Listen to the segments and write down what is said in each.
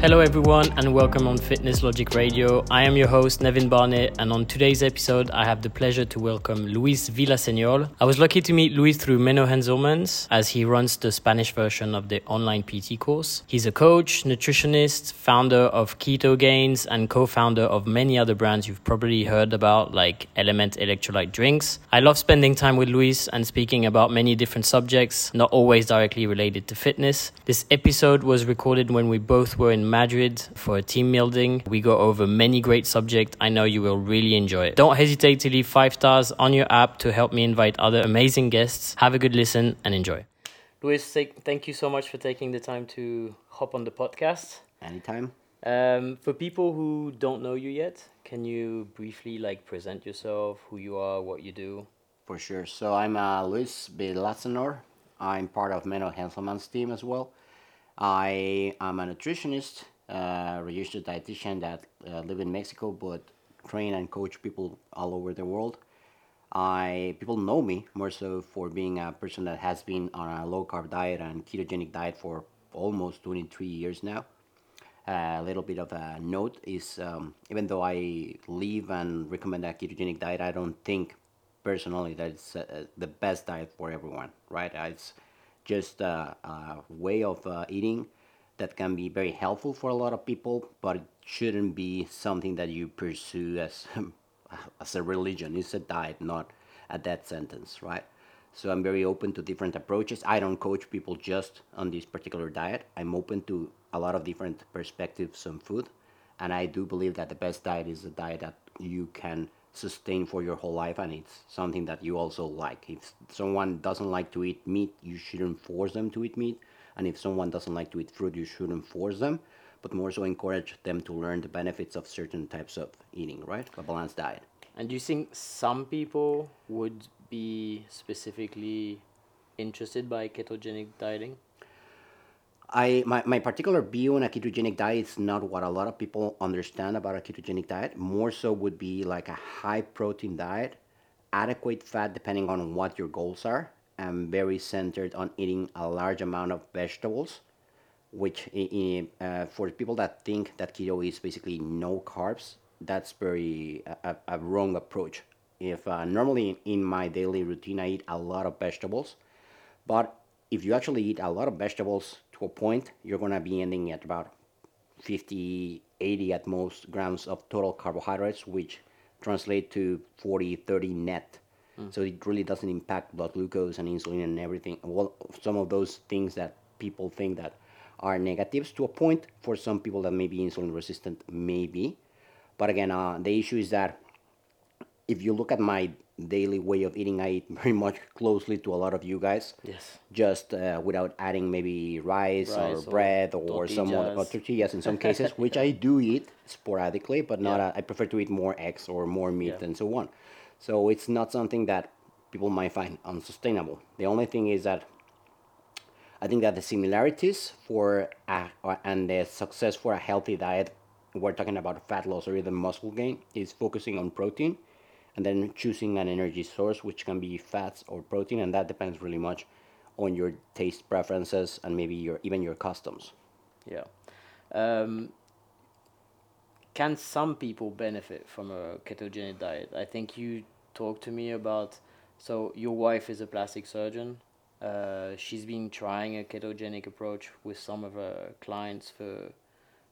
Hello, everyone, and welcome on FitnessLogik Radio. I am your host, Nevin Barnett, and on today's episode, I have the pleasure to welcome Luis Villaseñor. I was lucky to meet Luis through Menno Henselmans, as he runs the Spanish version of the online PT course. He's a coach, nutritionist, founder of Ketogains, and co founder of many other brands you've probably heard about, like LMNT Electrolyte Drinks. I love spending time with Luis and speaking about many different subjects, not always directly related to fitness. This episode was recorded when we both were in Madrid for a team building. We go over many great subjects. I know you will really enjoy it. Don't hesitate to leave five stars on your app to help me invite other amazing guests. Have a good listen and enjoy. Luis, thank you so much for taking the time to hop on the podcast. Anytime. Um, for people who don't know you yet, can you briefly like present yourself, who you are, what you do? For sure. So I'm uh, Luis Villaseñor. I'm part of Menno Henselmans' team as well. I am a nutritionist, uh, registered dietitian that uh, live in Mexico, but train and coach people all over the world. I people know me more so for being a person that has been on a low carb diet and ketogenic diet for almost 23 years now. Uh, a little bit of a note is um, even though I live and recommend a ketogenic diet, I don't think personally that it's uh, the best diet for everyone, right? It's just a, a way of uh, eating that can be very helpful for a lot of people, but it shouldn't be something that you pursue as as a religion. It's a diet, not a death sentence, right? So I'm very open to different approaches. I don't coach people just on this particular diet. I'm open to a lot of different perspectives on food, and I do believe that the best diet is a diet that you can sustain for your whole life and it's something that you also like. If someone doesn't like to eat meat you shouldn't force them to eat meat and if someone doesn't like to eat fruit you shouldn't force them but more so encourage them to learn the benefits of certain types of eating right? A balanced diet. And do you think some people would be specifically interested by ketogenic dieting I my, my particular view on a ketogenic diet is not what a lot of people understand about a ketogenic diet. More so would be like a high protein diet, adequate fat depending on what your goals are, and very centered on eating a large amount of vegetables. Which uh, for people that think that keto is basically no carbs, that's very a, a wrong approach. If uh, normally in my daily routine I eat a lot of vegetables, but if you actually eat a lot of vegetables to a point, you're going to be ending at about 50, 80 at most grams of total carbohydrates, which translate to 40, 30 net. Mm. So it really doesn't impact blood glucose and insulin and everything. Well, some of those things that people think that are negatives to a point for some people that may be insulin resistant, maybe. But again, uh, the issue is that if you look at my daily way of eating, I eat very much closely to a lot of you guys. Yes. Just uh, without adding maybe rice, rice or, bread or, or some or tortillas in some cases, which I do eat sporadically, but not. Yeah. A, I prefer to eat more eggs or more meat yeah. and so on. So it's not something that people might find unsustainable. The only thing is that I think that the similarities for a, and the success for a healthy diet, we're talking about fat loss or even muscle gain, is focusing on protein and then choosing an energy source which can be fats or protein and that depends really much on your taste preferences and maybe your even your customs. Yeah. Um, can some people benefit from a ketogenic diet? I think you talked to me about so your wife is a plastic surgeon. Uh, she's been trying a ketogenic approach with some of her clients for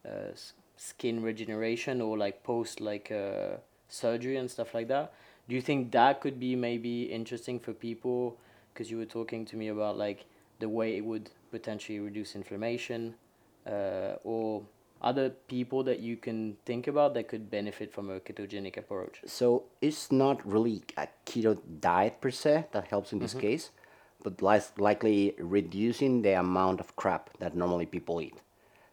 uh, skin regeneration or like post like uh, surgery and stuff like that. Do you think that could be maybe interesting for people? Because you were talking to me about like the way it would potentially reduce inflammation, uh, or other people that you can think about that could benefit from a ketogenic approach. So it's not really a keto diet per se that helps in this mm-hmm. case, but less likely reducing the amount of crap that normally people eat.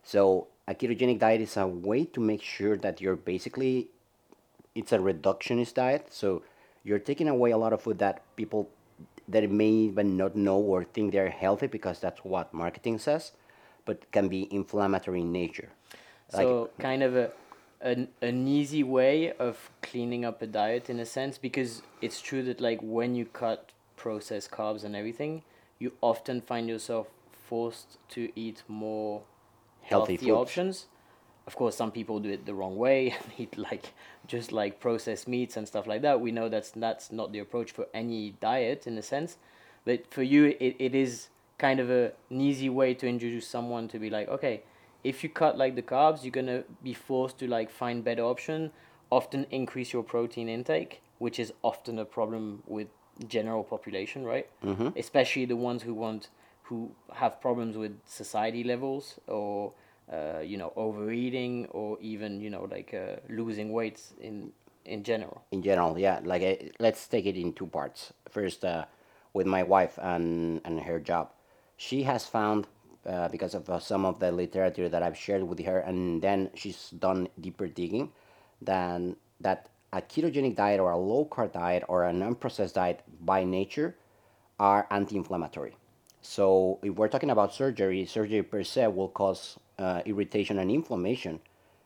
So a ketogenic diet is a way to make sure that you're basically it's a reductionist diet. So you're taking away a lot of food that people that may even not know or think they're healthy because that's what marketing says, but can be inflammatory in nature. So like, kind of a an, an easy way of cleaning up a diet in a sense because it's true that like when you cut processed carbs and everything, you often find yourself forced to eat more healthy, healthy options of course, some people do it the wrong way and eat like just like processed meats and stuff like that. We know that's that's not the approach for any diet in a sense, but for you, it, it is kind of a, an easy way to introduce someone to be like, okay, if you cut like the carbs, you're gonna be forced to like find better option. Often increase your protein intake, which is often a problem with general population, right? Mm-hmm. Especially the ones who want who have problems with satiety levels or uh, you know overeating or even you know like uh, losing weight in in general. in general yeah. Like uh, let's take it in two parts. First uh, with my wife and and her job. She has found uh, because of uh, some of the literature that i've shared with her and then she's done deeper digging than that a ketogenic diet or a low carb diet or an unprocessed diet by nature are anti-inflammatory. So if we're talking about surgery surgery per se will cause uh, irritation and inflammation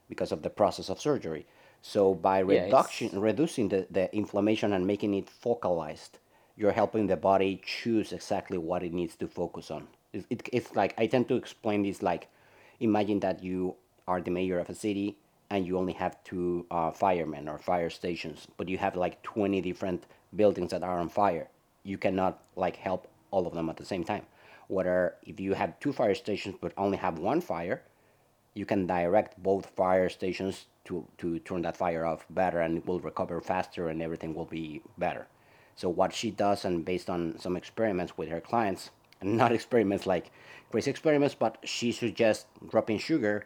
because of the process of surgery. So by Yeah, reduction reducing the, the inflammation and making it focalized you're helping the body choose exactly what it needs to focus on. It, it, it's like i tend to explain this like imagine that you are the mayor of a city and you only have two uh, firemen or fire stations but you have like 20 different buildings that are on fire. You cannot like help all of them at the same time whether if you have two fire stations but only have one fire you can direct both fire stations to, to turn that fire off better and it will recover faster and everything will be better. So what she does and based on some experiments with her clients, not experiments like crazy experiments, but she suggests dropping sugar,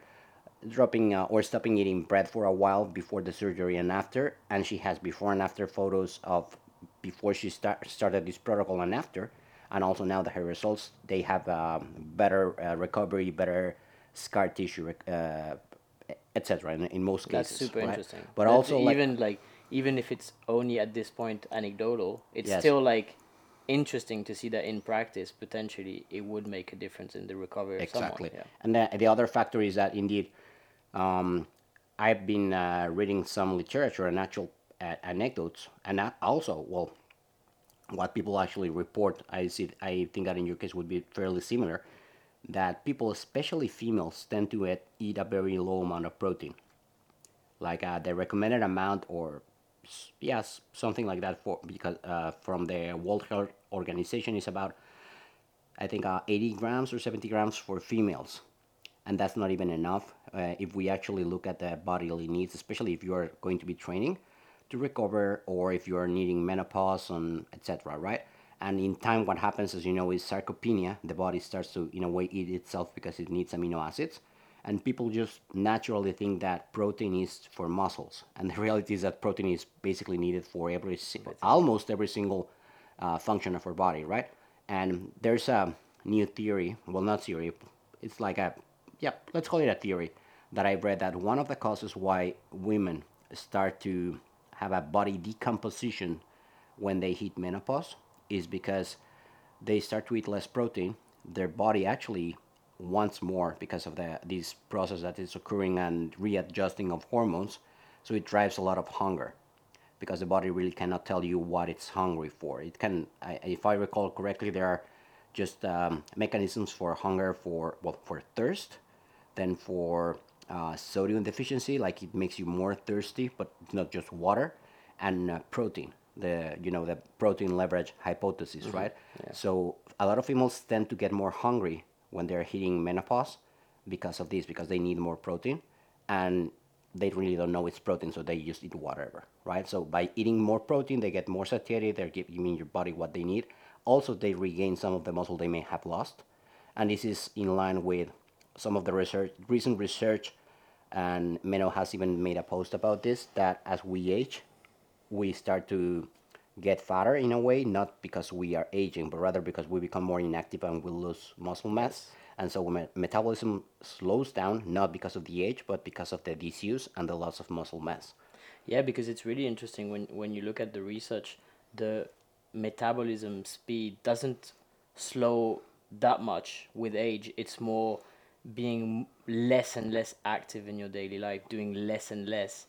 dropping uh, or stopping eating bread for a while before the surgery and after, and she has before and after photos of before she start, started this protocol and after, and also now that her results they have um, better uh, recovery, better scar tissue, rec- uh, etc. In, in most That's cases, super right? interesting. But also even like even if it's only at this point anecdotal, it's Yes. still like interesting to see that in practice potentially it would make a difference in the recovery of exactly. someone. Yeah. And the, the other factor is that indeed, um, I've been uh, reading some literature and actual uh, anecdotes, and that also, well, what people actually report, I see. I think that in your case would be fairly similar. That people, especially females, tend to eat, eat a very low amount of protein, like uh, the recommended amount, or yes, something like that for because uh, from the World Health Organization is about I think uh, 80 grams or 70 grams for females. And that's not even enough uh, if we actually look at the bodily needs, especially if you are going to be training to recover or if you are needing menopause and etc. Right? And in time, what happens, as you know, is sarcopenia. The body starts to, in a way, eat itself because it needs amino acids. And people just naturally think that protein is for muscles. And the reality is that protein is basically needed for every, almost every single uh, function of our body, right? And there's a new theory, well, not theory, it's like a, yeah, let's call it a theory that I've read that one of the causes why women start to have a body decomposition when they hit menopause is because they start to eat less protein. Their body actually wants more because of the this process that is occurring and readjusting of hormones. So it drives a lot of hunger because the body really cannot tell you what it's hungry for. It can, I, if I recall correctly, there are just um, mechanisms for hunger for well for thirst, then for uh, sodium deficiency, like it makes you more thirsty, but it's not just water, and uh, protein. The you know the protein leverage hypothesis, right? So a lot of females tend to get more hungry when they're hitting menopause because of this, because they need more protein, and they really don't know it's protein, so they just eat whatever, right? So by eating more protein, they get more satiety. They're giving your body what they need. Also, they regain some of the muscle they may have lost, and this is in line with some of the research, recent research, and Menno has even made a post about this. That as we age, we start to get fatter in a way, not because we are aging, but rather because we become more inactive and we lose muscle mass. And so me- metabolism slows down, not because of the age, but because of the disuse and the loss of muscle mass. Yeah, because it's really interesting when when you look at the research, the metabolism speed doesn't slow that much with age. It's more being less and less active in your daily life, doing less and less,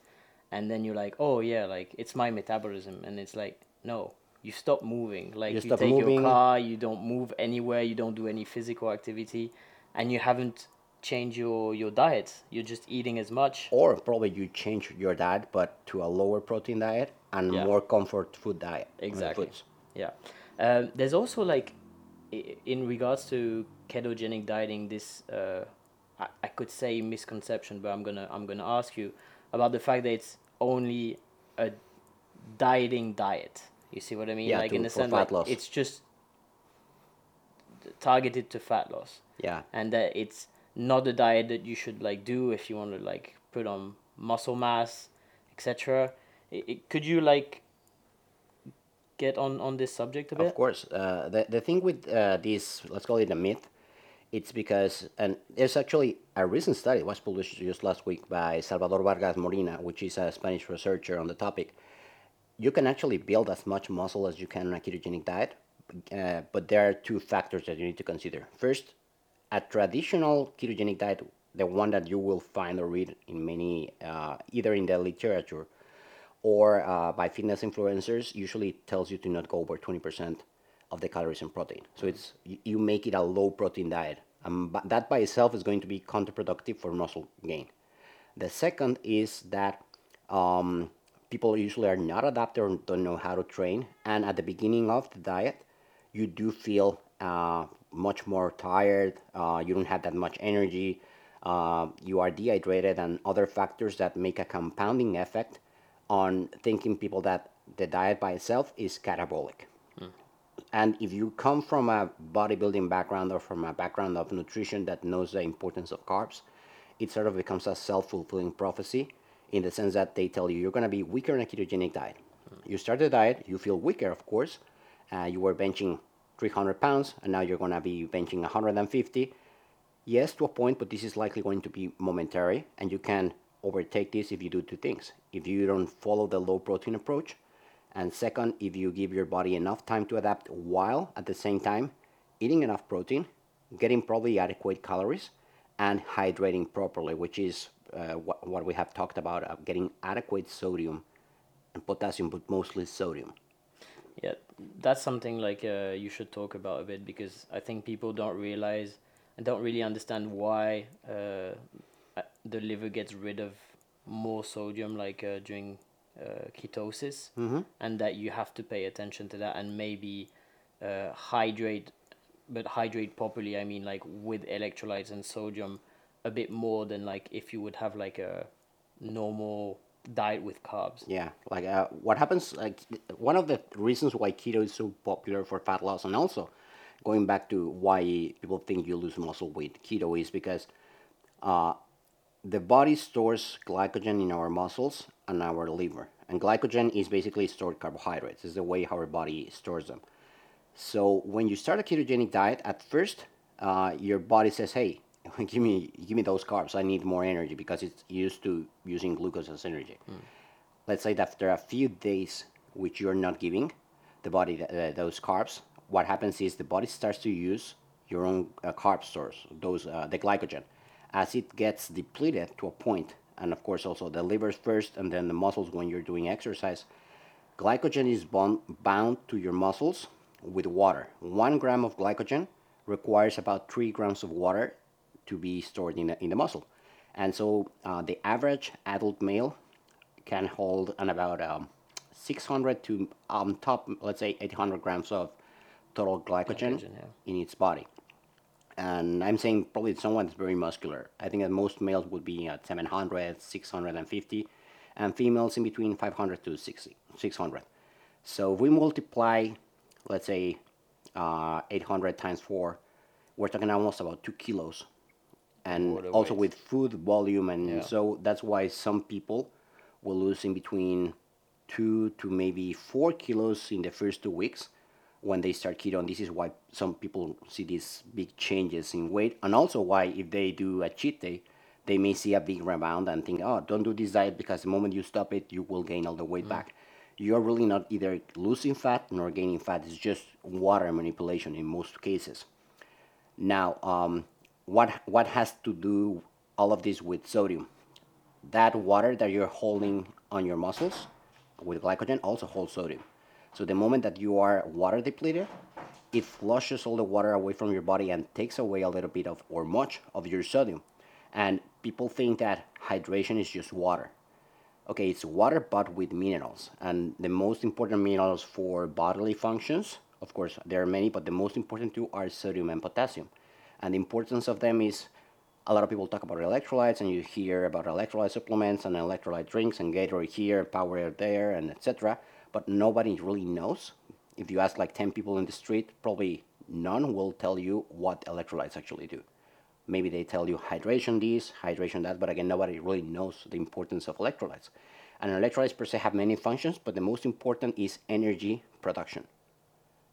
and then you're like, oh yeah, like it's my metabolism, and it's like no, you stop moving. Like You you, take moving. your car, you don't move anywhere, you don't do any physical activity, and you haven't changed your your diet. You're just eating as much. Or probably you change your diet, but to a lower protein diet and Yeah. more comfort food diet. Exactly. Yeah. Um, there's also like, in regards to ketogenic dieting, this uh, I, I could say misconception, but I'm gonna I'm gonna ask you about the fact that it's only a dieting diet. You see what I mean? Yeah, like to- in the sense fat like loss. it's just targeted to fat loss, Yeah. and that it's not a diet that you should like do if you want to like put on muscle mass, etc. Could you like get on on this subject a bit? Of course. Uh, the, the thing with uh, this, let's call it a myth, it's because, and there's actually a recent study, was published just last week by Salvador Vargas Molina, which is a Spanish researcher on the topic. You can actually build as much muscle as you can on a ketogenic diet, uh, but there are two factors that you need to consider. First, a traditional ketogenic diet, the one that you will find or read in many, uh, either in the literature or uh, by fitness influencers, usually tells you to not go over 20% of the calories and protein. So it's you- make it a low protein diet. But that by itself is going to be counterproductive for muscle gain. The second is that um, people usually are not adapted or don't know how to train, and at the beginning of the diet, you do feel uh, much more tired. Uh, you don't have that much energy. Uh, you are dehydrated, and other factors that make a compounding effect on thinking people that the diet by itself is catabolic. And if you come from a bodybuilding background or from a background of nutrition that knows the importance of carbs, it sort of becomes a self fulfilling prophecy in the sense that they tell you you're going to be weaker in a ketogenic diet. You start the diet, you feel weaker, of course. Uh, you were benching 300 pounds, and now you're going to be benching 150. Yes, to a point, but this is likely going to be momentary, and you can overtake this if you do two things. If you don't follow the low protein approach, and second, if you give your body enough time to adapt while at the same time eating enough protein, getting probably adequate calories, and hydrating properly, which is uh, what, what we have talked about uh, getting adequate sodium and potassium, but mostly sodium. Yeah, that's something like uh, you should talk about a bit because I think people don't realize and don't really understand why uh, uh, the liver gets rid of more sodium like uh, during uh, ketosis, and that you have to pay attention to that and maybe uh, hydrate, but hydrate properly. I mean, like with electrolytes and sodium, a bit more than like if you would have like a normal diet with carbs. Yeah, like uh, what happens, like one of the reasons why keto is so popular for fat loss, and also going back to why people think you lose muscle with keto is because uh, the body stores glycogen in our muscles and our liver, and glycogen is basically stored carbohydrates. It's the way our body stores them. So when you start a ketogenic diet, at first, uh, your body says, "Hey, give me give me those carbs. I need more energy because it's used to using glucose as energy." Let's say that after a few days, which you're not giving the body uh, those carbs, what happens is the body starts to use your own uh, carb stores, those uh, the glycogen, as it gets depleted to a point, and of course also the liver first, and then the muscles when you're doing exercise. Glycogen is bond, bound to your muscles with water. One gram of glycogen requires about three grams of water to be stored in the, in the muscle. And so uh, the average adult male can hold an about um, 600 to um, top, let's say 800 grams of total glycogen, Glycogen, yeah. in its body. And I'm saying probably someone that's very muscular. I think that most males would be at 700, 650, and females in between 500 to 60, 600. So if we multiply, let's say, uh, 800 times 4, we're talking almost about 2 kilos. And also weight. with food volume, and Yeah. so that's why some people will lose in between 2 to maybe 4 kilos in the first two weeks when they start keto. And this is why some people see these big changes in weight, and also why if they do a cheat day, they may see a big rebound and think, oh, don't do this diet because the moment you stop it, you will gain all the weight back. You're really not either losing fat nor gaining fat. It's just water manipulation in most cases. Now, um, what what has to do all of this with sodium? That water that you're holding on your muscles with glycogen also holds sodium. So the moment that you are water depleted, it flushes all the water away from your body and takes away a little bit of or much of your sodium. And people think that hydration is just water. Okay, it's water but with minerals. And the most important minerals for bodily functions, of course, there are many, but the most important two are sodium and potassium. And the importance of them is a lot of people talk about electrolytes and you hear about electrolyte supplements and electrolyte drinks and Gatorade here, Power there, and etc. But nobody really knows. If you ask like 10 people in the street, probably none will tell you what electrolytes actually do. Maybe they tell you hydration this, hydration that, but again, nobody really knows the importance of electrolytes. And electrolytes per se have many functions, but the most important is energy production.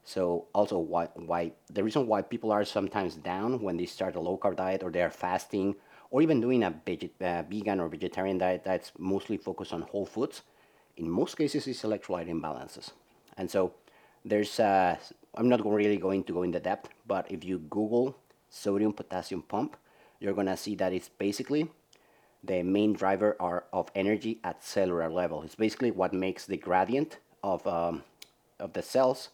So also why why the reason why people are sometimes down when they start a low carb diet or they are fasting or even doing a veget, uh, vegan or vegetarian diet that's mostly focused on whole foods, in most cases is electrolyte imbalances. And so there's uh, I'm not really going to go into depth, but if you Google sodium potassium pump, you're gonna see that it's basically the main driver are of energy at cellular level. It's basically what makes the gradient of um, of the cells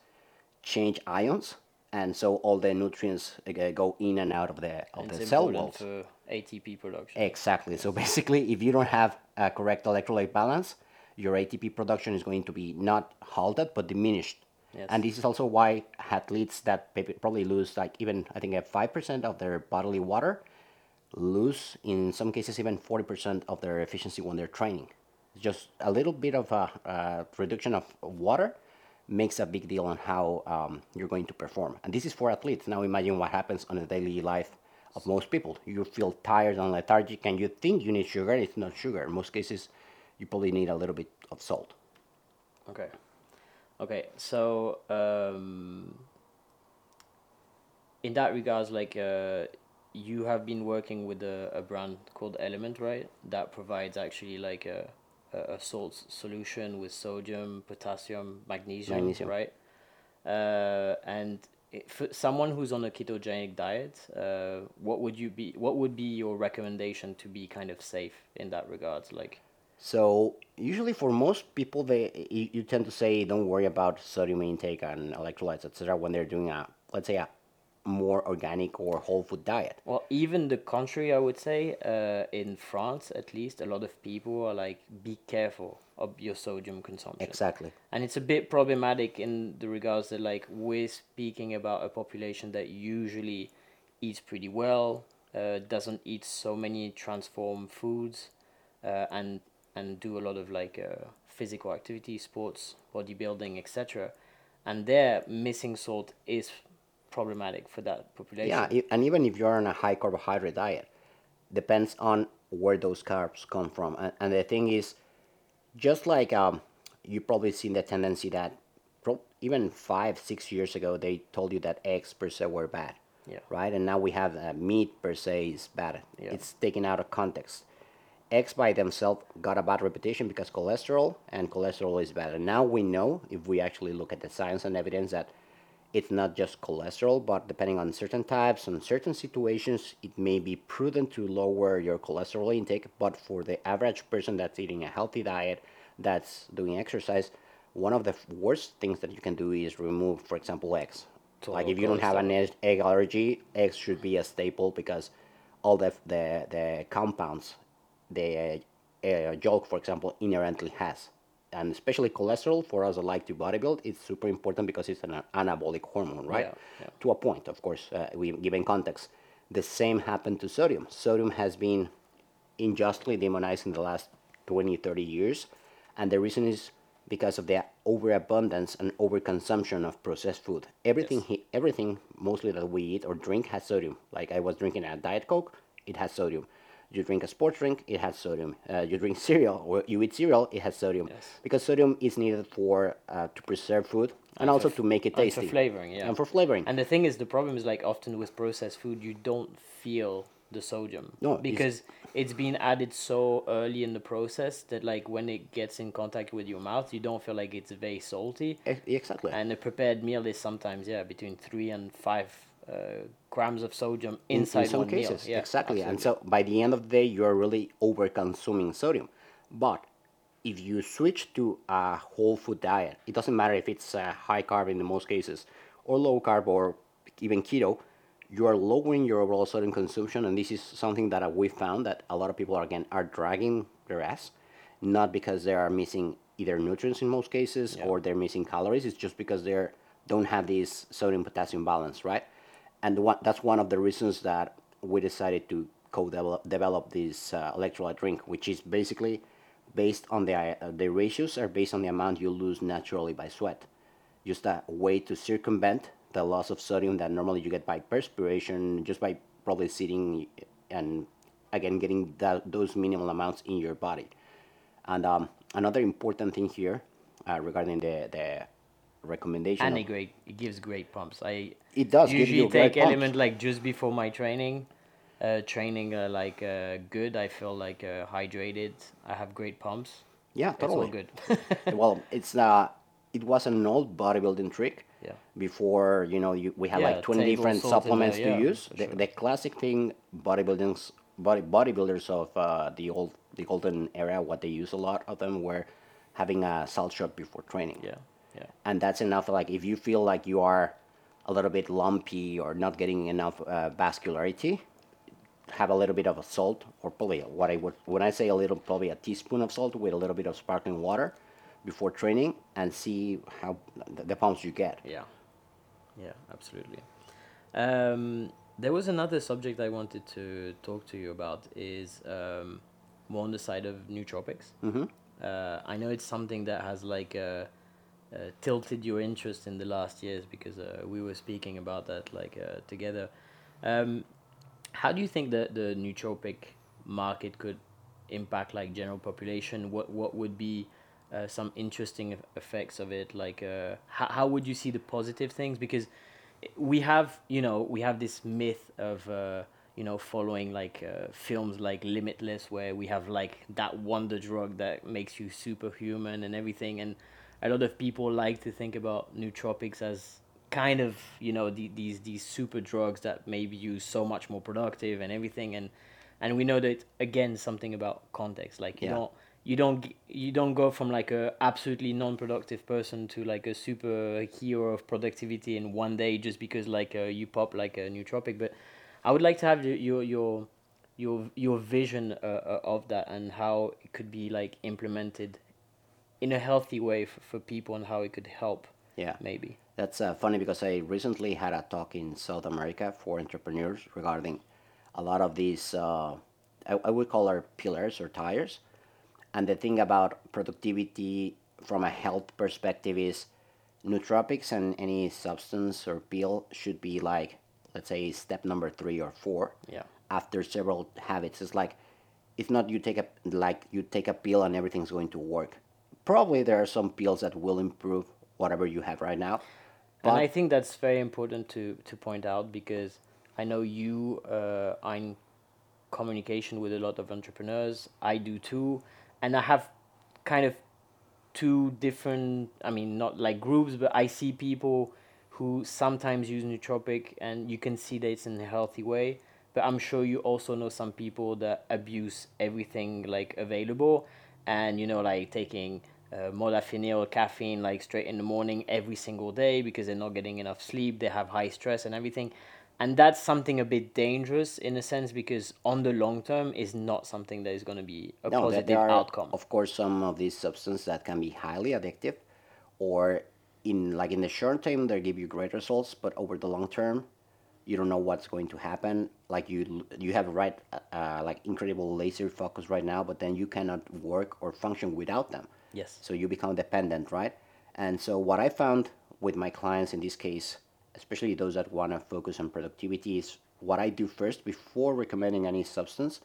change ions, and so all the nutrients uh, go in and out of the of And the it's cell walls. ATP production. Exactly. So basically, if you don't have a correct electrolyte balance, your ATP production is going to be not halted but diminished. Yes. And this is also why athletes that probably lose like even I think five percent of their bodily water lose in some cases even forty percent of their efficiency when they're training. Just a little bit of a, uh reduction of water makes a big deal on how um, you're going to perform. And this is for athletes. Now imagine what happens on the daily life of most people. You feel tired and lethargic, and you think you need sugar. It's not sugar. In most cases, you probably need a little bit of salt. Okay. Okay. So um, in that regards, like uh, you have been working with a, a brand called LMNT, right? That provides actually like a a, salt solution with sodium, potassium, magnesium, Magnesium. right? Uh, and it, for someone who's on a ketogenic diet, uh, what would you be? What would be your recommendation to be kind of safe in that regards? Like, So usually for most people, they you, you tend to say don't worry about sodium intake and electrolytes, etc. When they're doing a let's say a more organic or whole food diet. Well, even the contrary, I would say, uh, in France at least, a lot of people are like, be careful of your sodium consumption. Exactly. And it's a bit problematic in the regards that, like, we're speaking about a population that usually eats pretty well, uh, doesn't eat so many transformed foods, uh, and and do a lot of like uh, physical activity, sports, bodybuilding, etc. And there, missing salt is problematic for that population. Yeah, and even if you're on a high carbohydrate diet, depends on where those carbs come from. And, and the thing is, just like um, you probably seen the tendency that pro- even five, six years ago, they told you that eggs per se were bad. Yeah. Right? And now we have uh, meat per se is bad. Yeah. It's taken out of context. Eggs by themselves got a bad reputation because cholesterol and cholesterol is bad. And now we know, if we actually look at the science and evidence, that it's not just cholesterol, but depending on certain types and certain situations, it may be prudent to lower your cholesterol intake. But for the average person that's eating a healthy diet, that's doing exercise, one of the worst things that you can do is remove, for example, eggs. like if you don't have an egg egg allergy, eggs should be a staple because all the the, the compounds the uh, uh, yolk, for example, inherently has. And especially cholesterol, for us that like to bodybuild, it's super important because it's an anabolic hormone, right? Yeah, yeah. To a point, of course, uh, we given context. The same happened to sodium. Sodium has been unjustly demonized in the last 20, 30 years. And the reason is because of the overabundance and overconsumption of processed food. Everything, he, everything mostly that we eat or drink has sodium. Like I was drinking a Diet Coke, it has sodium. You drink a sports drink, it has sodium. Uh, you drink cereal or you eat cereal, it has sodium. Yes. Because sodium is needed for uh, to preserve food and, for also to make it and tasty. for flavoring, yeah. And for flavoring. And the thing is, the problem is like often with processed food, you don't feel the sodium. No, because it's been added so early in the process that like when it gets in contact with your mouth, you don't feel like it's very salty. Exactly. And a prepared meal is sometimes yeah between three and five uh, grams of sodium in, inside in some one cases meal. Yeah, exactly and so by the end of the day you're really over consuming sodium but if you switch to a whole food diet it doesn't matter if it's uh, high carb in most cases or low carb or even keto you are lowering your overall sodium consumption, and this is something that we found that a lot of people are again are dragging their ass, not because they are missing either nutrients in most cases Yeah. or they're missing calories. It's just because they don't have this sodium potassium balance, right? And one, that's one of the reasons that we decided to co-develop develop this uh, electrolyte drink, which is basically based on the uh, the ratios are based on the amount you lose naturally by sweat just a way to circumvent the loss of sodium that normally you get by perspiration, just by probably sitting and again getting that, those minimal amounts in your body. And um, another important thing here uh, regarding the, the recommendation. and of- it great it gives great pumps i It does give usually take pumps. LMNT like just before my training uh, training uh, like uh, good i feel like uh, hydrated i have great pumps yeah, totally. good well, it's uh, it was an old bodybuilding trick. Yeah. Before you know, you, we had Yeah, like twenty different supplements there, to yeah, use. The, sure. the classic thing bodybuildings body bodybuilders of uh, the old the golden era, what they use a lot of them were having a salt shot before training. yeah yeah And that's enough. Like if you feel like you are a little bit lumpy or not getting enough uh, vascularity, have a little bit of a salt, or probably what I would when I say a little, probably a teaspoon of salt with a little bit of sparkling water before training, and see how the, pumps you get. Yeah, yeah, absolutely. Um, there was another subject I wanted to talk to you about is um, more on the side of nootropics. Mm-hmm. Uh, I know it's something that has like uh, uh, tilted your interest in the last years because uh, we were speaking about that like uh, together. Um, how do you think that the nootropic market could impact like general population? What what would be uh, some interesting effects of it? Like uh, how how would you see the positive things? Because we have you know we have this myth of uh, you know following like uh, films like Limitless where we have like that wonder drug that makes you superhuman and everything and a lot of people like to think about nootropics as kind of you know the, these these super drugs that maybe you so much more productive and everything and and we know that again something about context like you Yeah. don't you don't you don't go from like a absolutely non-productive person to like a super hero of productivity in one day just because like uh, you pop like a nootropic but i would like to have your your your your, vision uh, uh, of that and how it could be like implemented in a healthy way for, for people and how it could help Yeah. maybe That's uh, funny because I recently had a talk in South America for entrepreneurs regarding a lot of these, uh, I, I would call our pillars or tires. And the thing about productivity from a health perspective is nootropics and any substance or pill should be like, let's say, step number three or four. Yeah. After several habits, it's like, it's not you take a like you take a pill and everything's going to work. Probably there are some pills that will improve whatever you have right now. and I think that's very important to to point out because I know you uh, are in communication with a lot of entrepreneurs. I do too, and I have kind of two different. I mean, not like groups, but I see people who sometimes use nootropic, and you can see that it's in a healthy way. But I'm sure you also know some people that abuse everything like available, and you know, like taking uh, modafinil, caffeine, like straight in the morning every single day because they're not getting enough sleep. They have high stress and everything, and that's something a bit dangerous in a sense because on the long term is not something that is going to be a No, positive are, outcome. Of course, some of these substances that can be highly addictive, or in like in the short term they give you great results, but over the long term, you don't know what's going to happen. Like you, you have right, uh, like incredible laser focus right now, but then you cannot work or function without them. Yes. So you become dependent, right? And so what I found with my clients in this case, especially those that want to focus on productivity, is what I do first before recommending any substance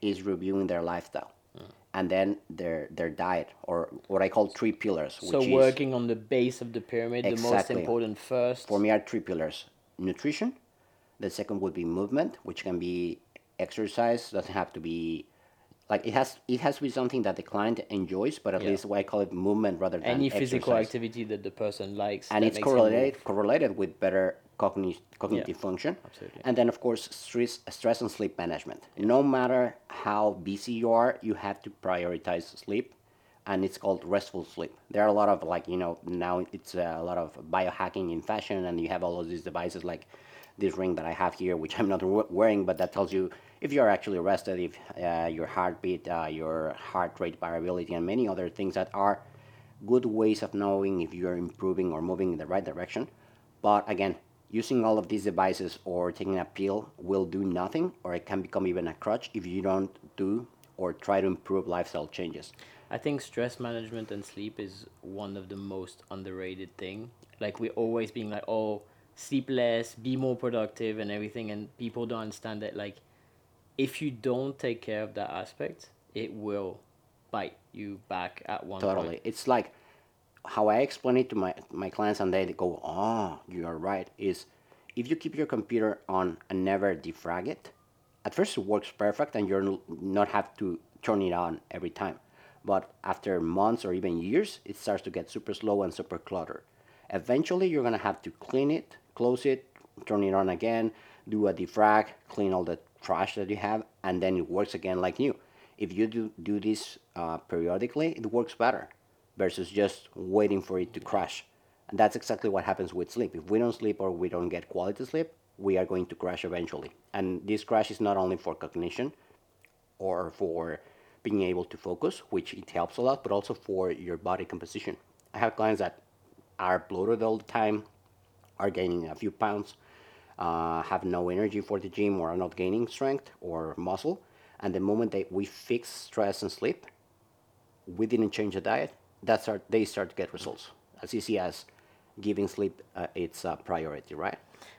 is reviewing their lifestyle. Mm. And then their their diet, or what I call three pillars. Which So is, working on the base of the pyramid, the most important first. for me are three pillars: nutrition. The second would be movement, which can be exercise. Doesn't have to be like it has. It has to be something that the client enjoys, but at Yeah. least what I call it movement rather than Any physical exercise. activity that the person likes. and it's correlated correlated with better cognitive cognitive function. absolutely. And then of course stress stress and sleep management. No matter how busy you are, you have to prioritize sleep, and it's called restful sleep. There are a lot of like you know now it's a lot of biohacking in fashion, and you have all of these devices like this ring that I have here, which I'm not wearing, but that tells you if you're actually rested, if uh, your heartbeat, uh, your heart rate variability, and many other things that are good ways of knowing if you're improving or moving in the right direction. But again, using all of these devices or taking a pill will do nothing, or it can become even a crutch if you don't do or try to improve lifestyle changes. I think stress management and sleep is one of the most underrated thing. Like we're always being like, oh, sleep less, be more productive, and everything, and people don't understand that like if you don't take care of that aspect, it will bite you back at one totally. point. It's like how I explain it to my, my clients and they go, oh, you are right, is if you keep your computer on and never defrag it, at first it works perfect and you're not have to turn it on every time. But after months or even years, it starts to get super slow and super cluttered. Eventually, you're gonna have to clean it, close it, turn it on again, do a defrag, clean all the trash that you have, and then it works again like new. If you do, do this uh, periodically, it works better versus just waiting for it to crash. And that's exactly what happens with sleep. If we don't sleep or we don't get quality sleep, we are going to crash eventually. And this crash is not only for cognition or for being able to focus, which it helps a lot, but also for your body composition. I have clients that are bloated all the time, are gaining a few pounds, uh, have no energy for the gym, or are not gaining strength or muscle. And the moment that we fix stress and sleep, we didn't change the diet, that's our, they start to get results as easy as giving sleep uh, its a priority, right?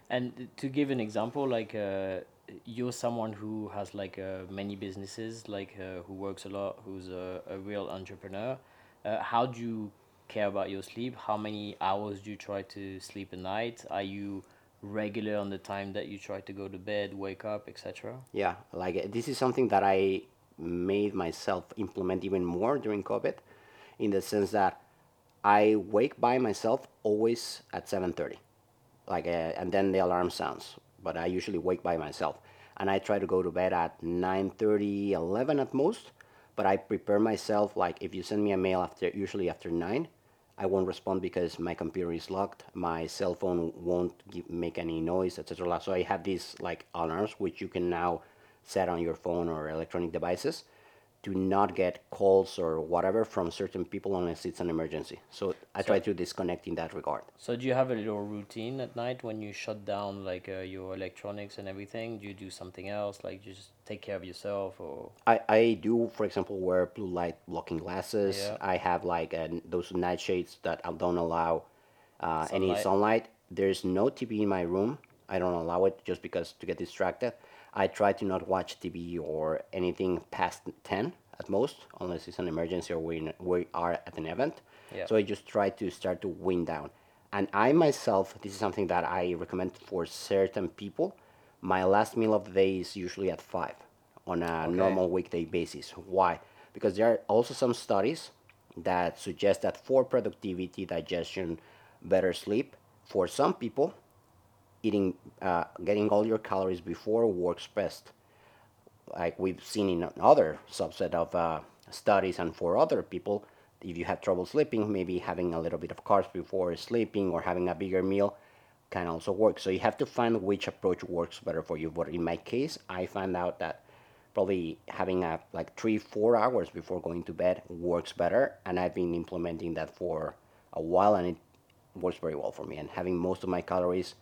And to give an example, like uh, you're someone who has like uh, many businesses, like uh, who works a lot, who's a, a real entrepreneur. Uh, how do you care about your sleep? How many hours do you try to sleep a night? Are you regular on the time that you try to go to bed, wake up, etc.? Yeah, like this is something that I made myself implement even more during COVID in the sense that I wake by myself always at 7:30, like, uh, and then the alarm sounds. But I usually wake by myself, and I try to go to bed at 9:30, 11 at most. But I prepare myself like if you send me a mail after usually after nine, I won't respond because my computer is locked. My cell phone won't give, make any noise, etc. So I have these like alarms which you can now set on your phone or electronic devices to not get calls or whatever from certain people unless it's an emergency. So I so, try to disconnect in that regard. So do you have a little routine at night when you shut down like uh, your electronics and everything? Do you do something else like just take care of yourself or? I, I do, for example, wear blue light blocking glasses. Yeah. I have like uh, those nightshades that I don't allow uh, sunlight. any sunlight. There's no TV in my room. I don't allow it just because to get distracted. I try to not watch TV or anything past 10 at most, unless it's an emergency or we, we are at an event. Yeah. So I just try to start to wind down. And I myself, this is something that I recommend for certain people. My last meal of the day is usually at 5 on a okay. normal weekday basis. Why? Because there are also some studies that suggest that for productivity, digestion, better sleep, for some people, eating, uh, getting all your calories before works best. Like we've seen in other subset of uh, studies, and for other people, if you have trouble sleeping, maybe having a little bit of carbs before sleeping or having a bigger meal can also work. So you have to find which approach works better for you. But in my case, I found out that probably having a like three four hours before going to bed works better, and I've been implementing that for a while, and it works very well for me. And having most of my calories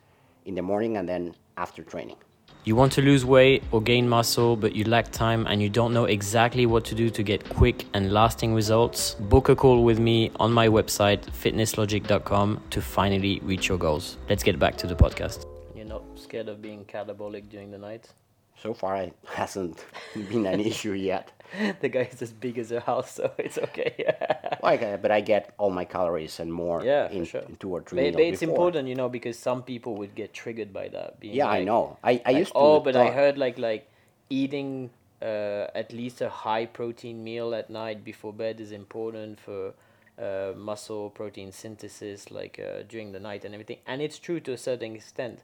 in the morning and then after training. You want to lose weight or gain muscle, but you lack time and you don't know exactly what to do to get quick and lasting results? Book a call with me on my website, fitnesslogik.com, to finally reach your goals. Let's get back to the podcast. You're not scared of being catabolic during the night? so far it hasn't been an issue yet. the guy is as big as a house, so it's okay. like, uh, but I get all my calories and more. Yeah, in, sure. in two or three. But, it's before. important, you know, because some people would get triggered by that. Being yeah, like, I know. I, I like, used to. Oh, but I heard like like eating uh, at least a high protein meal at night before bed is important for. Uh, muscle protein synthesis like uh, during the night and everything and it's true to a certain extent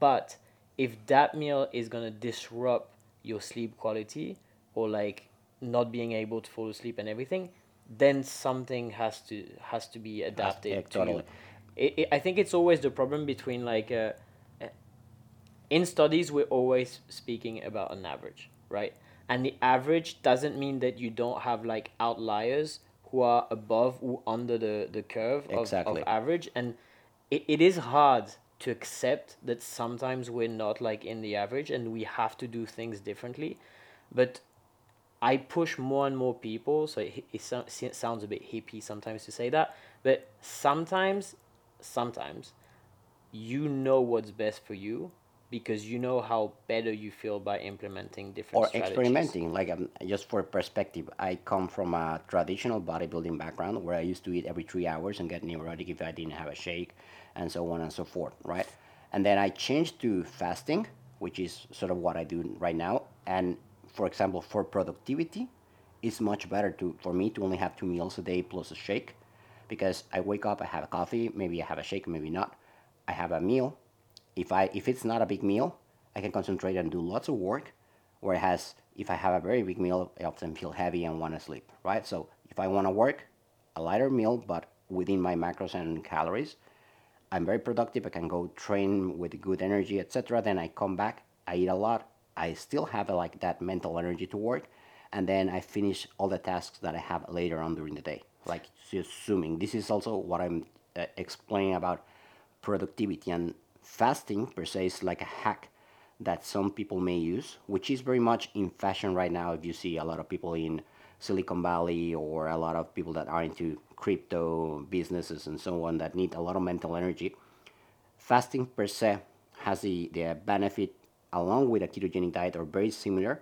but if that meal is gonna disrupt your sleep quality or like not being able to fall asleep and everything, then something has to has to be adapted yeah, to totally. It, it, I think it's always the problem between like uh, in studies we're always speaking about an average, right? And the average doesn't mean that you don't have like outliers who are above or under the, the curve of, Exactly. of average. And it, it is hard to accept that sometimes we're not like in the average and we have to do things differently. But I push more and more people, so it, it so- it sounds a bit hippie sometimes to say that, but sometimes, sometimes, you know what's best for you because you know how better you feel by implementing different or strategies. experimenting like um, just for perspective i come from a traditional bodybuilding background where i used to eat every three hours and get neurotic if i didn't have a shake and so on and so forth right and then i changed to fasting which is sort of what i do right now and for example for productivity it's much better to for me to only have two meals a day plus a shake because i wake up i have a coffee maybe i have a shake maybe not i have a meal if I if it's not a big meal, I can concentrate and do lots of work. Whereas if I have a very big meal, I often feel heavy and want to sleep. Right. So if I want to work, a lighter meal, but within my macros and calories, I'm very productive. I can go train with good energy, etc. Then I come back, I eat a lot. I still have like that mental energy to work, and then I finish all the tasks that I have later on during the day. Like just assuming this is also what I'm uh, explaining about productivity and fasting per se is like a hack that some people may use, which is very much in fashion right now. If you see a lot of people in Silicon Valley or a lot of people that are into crypto businesses and so on that need a lot of mental energy, fasting per se has the, the benefit, along with a ketogenic diet, are very similar.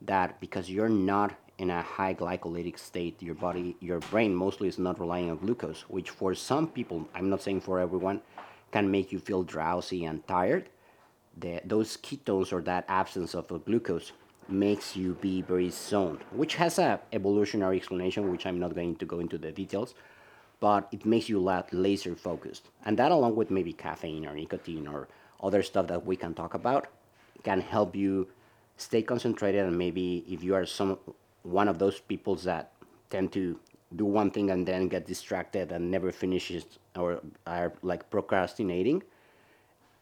That because you're not in a high glycolytic state, your body, your brain mostly is not relying on glucose, which for some people, I'm not saying for everyone, can make you feel drowsy and tired. The, those ketones or that absence of glucose makes you be very zoned, which has a evolutionary explanation, which I'm not going to go into the details, but it makes you la- laser focused. And that, along with maybe caffeine or nicotine or other stuff that we can talk about, can help you stay concentrated. And maybe if you are some one of those people that tend to do one thing and then get distracted and never finishes or are like procrastinating.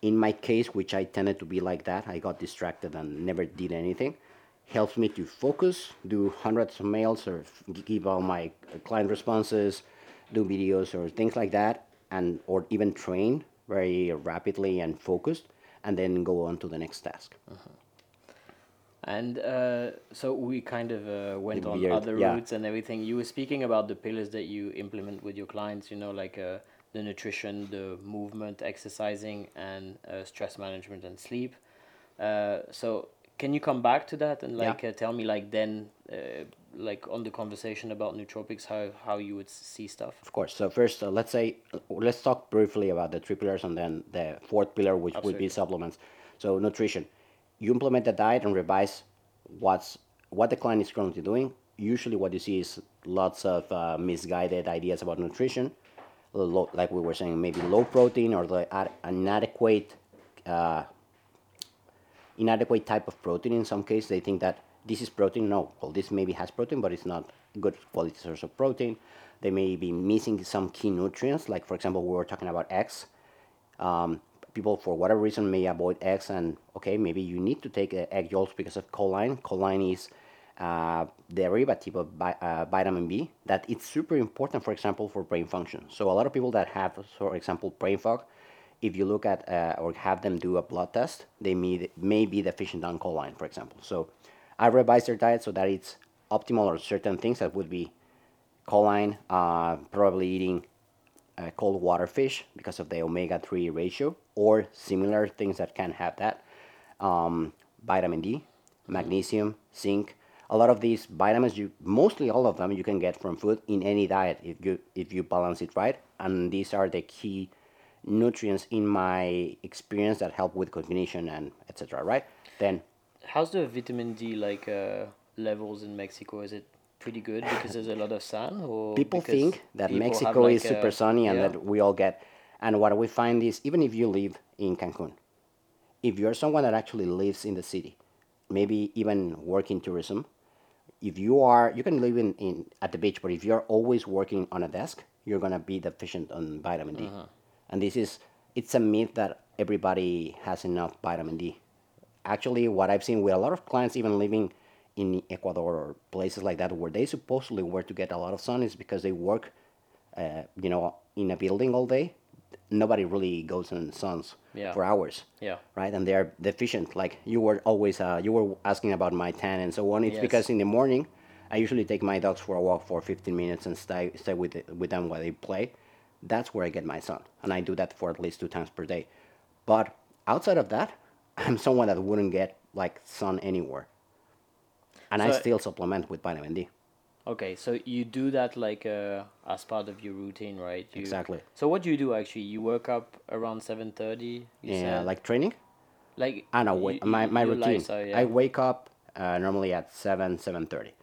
In my case, which I tended to be like that, I got distracted and never did anything. Helps me to focus, do hundreds of mails or give all my uh, client responses, do videos or things like that, and or even train very rapidly and focused, and then go on to the next task. And uh, so we kind of uh, went The on other yeah. routes and everything. You were speaking about the pillars that you implement with your clients, you know, like uh, the nutrition, the movement, exercising, and uh, stress management and sleep. Uh, so can you come back to that and Yeah. like uh, tell me like then uh, like on the conversation about nootropics how how you would see stuff? Of course. So first, uh, let's say let's talk briefly about the three pillars, and then the fourth pillar, which would be supplements. So nutrition. You implement the diet and revise what's what the client is currently doing. Usually, what you see is lots of uh, misguided ideas about nutrition, like we were saying, maybe low protein or the ad- inadequate uh, inadequate type of protein in some cases. They think that this is protein. No, well, this maybe has protein, but it's not good quality source of protein. They may be missing some key nutrients, like for example, we were talking about eggs. Um, people, for whatever reason, may avoid eggs, and okay, maybe you need to take uh, egg yolks because of choline. Choline is uh, derivative of bi- uh, vitamin B that it's super important, for example, for brain function. So a lot of people that have, for example, brain fog, if you look at uh, or have them do a blood test, they may, may be deficient on choline, for example. So I revise their diet so that it's optimal or certain things that would be choline, uh, probably eating uh, cold water fish because of the omega 3 ratio, or similar things that can have that. Um, vitamin D, magnesium, zinc. A lot of these vitamins, you mostly all of them, you can get from food in any diet if you if you balance it right. And these are the key nutrients in my experience that help with cognition and etc. Right? Then How's the vitamin D like uh, levels in Mexico? Is it pretty good because there's a lot of sun or people think that people Mexico like, is super sunny and yeah. that we all get. And what we find is, even if you live in Cancun, if you're someone that actually lives in the city, maybe even work in tourism, if you are, you can live in, in at the beach, but if you're always working on a desk, you're gonna be deficient on vitamin D. And this is, it's a myth that everybody has enough vitamin D. Actually, what I've seen with a lot of clients, even living in Ecuador or places like that, where they supposedly were to get a lot of sun, is because they work, uh, you know, in a building all day. Nobody really goes in the suns Yeah. for hours Yeah. right? And they're deficient. Like you were always, uh, you were asking about my tan and so on. It's Yes. because in the morning, I usually take my dogs for a walk for 15 minutes and stay stay with the, with them while they play. That's where I get my sun, and I do that for at least two times per day. But outside of that, I'm someone that wouldn't get like sun anywhere, and I So- still supplement with vitamin D. Okay, so you do that like uh, as part of your routine, right? You, Exactly. So what do you do actually? You wake up around seven thirty. Yeah, like training. like I know you- my, my routine. yeah. I wake up uh, normally at seven seven thirty.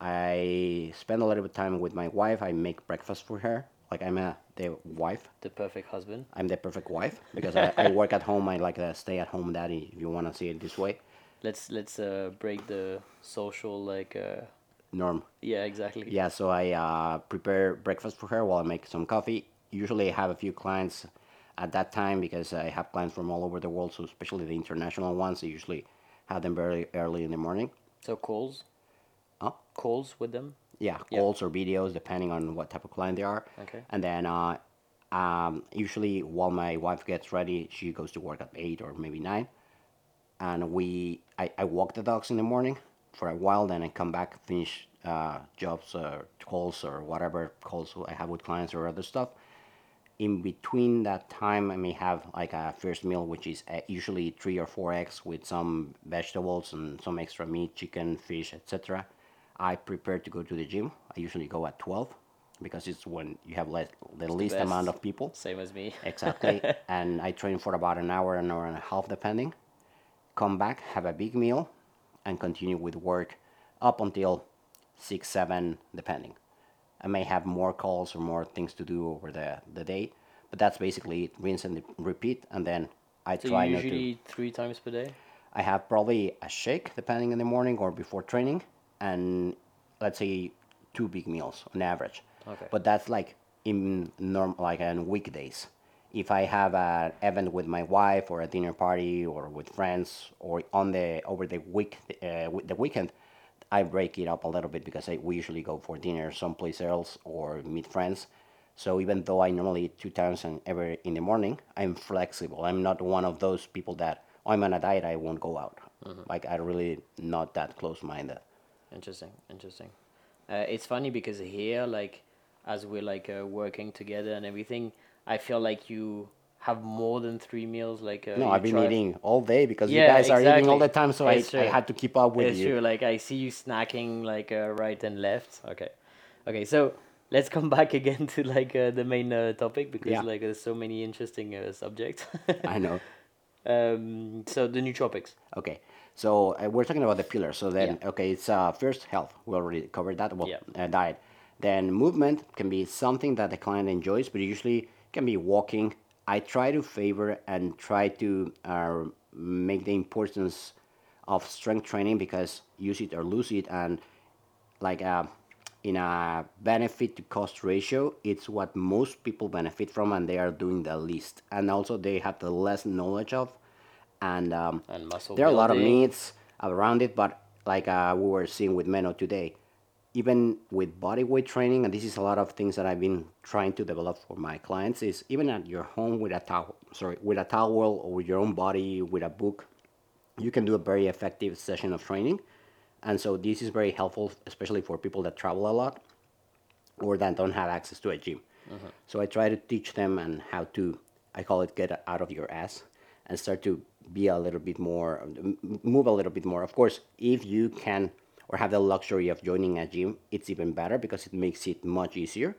I spend a little bit of time with my wife. I make breakfast for her. Like I'm a the wife. the perfect husband. I'm the perfect wife because I, I work at home. I like a stay at home daddy. If you want to see it this way, Let's let's uh, break the social like uh, norm. yeah exactly. Yeah, so I uh, prepare breakfast for her while I make some coffee. Usually, I have a few clients at that time because I have clients from all over the world. So especially the international ones, I usually have them very early in the morning. So calls. Huh? Calls with them. Yeah, Yeah. calls or videos depending on what type of client they are. Okay. And then uh, um, usually while my wife gets ready, she goes to work at eight or maybe nine, and we I, I walk the dogs in the morning for a while. Then I come back, finish uh, jobs or calls or whatever calls I have with clients or other stuff. In between that time, I may have like a first meal, which is uh, usually three or four eggs with some vegetables and some extra meat, chicken, fish, etc. I prepare to go to the gym. I usually go at 12 because it's when you have less, the least best. amount of people. Same as me. Exactly. and I train for about an hour, an hour and a half, depending. Come back, have a big meal, and continue with work up until six, seven, depending. I may have more calls or more things to do over the, the day, but that's basically it. Rinse and repeat, and then I So try you not to. usually three times per day. I have probably a shake depending in the morning or before training, and let's say two big meals on average. Okay. But that's like in norm like on weekdays. If I have an event with my wife or a dinner party or with friends or on the over the week uh, the weekend, I break it up a little bit because I, we usually go for dinner someplace else or meet friends. So even though I normally eat two times and every in the morning, I'm flexible. I'm not one of those people that "Oh, I'm on a diet. I won't go out. Like I really not that close minded. Interesting, interesting. Uh, it's funny because here, like, as we're like uh, working together and everything, I feel like you have more than three meals. Like, uh, No, I've been try- eating all day because you Yeah, guys are eating all the time, so I, I had to keep up with it's you. true. Like, I see you snacking like uh, right and left. Okay, okay. So let's come back again to like uh, the main uh, topic because Yeah. like there's so many interesting uh, subjects. I know. um, so the nootropics. Okay, so uh, we're talking about the pillars. So then, Yeah. okay, it's uh, first health. We already covered that. Well, Yeah. uh, diet. Then movement can be something that the client enjoys, but usually can be walking. I try to favor and try to uh, make the importance of strength training because use it or lose it, and like uh, in a benefit to cost ratio, it's what most people benefit from, and they are doing the least, and also they have the less knowledge of, and um, And muscle there are a lot of myths around it, but like uh, we were seeing with Menno today, even with body weight training, and this is a lot of things that I've been trying to develop for my clients, is even at your home with a towel, sorry, with a towel or with your own body with a book, you can do a very effective session of training. And so this is very helpful, especially for people that travel a lot or that don't have access to a gym. Uh-huh. So I try to teach them and how to, I call it get out of your ass and start to be a little bit more, move a little bit more. Of course, if you can or have the luxury of joining a gym, it's even better because it makes it much easier.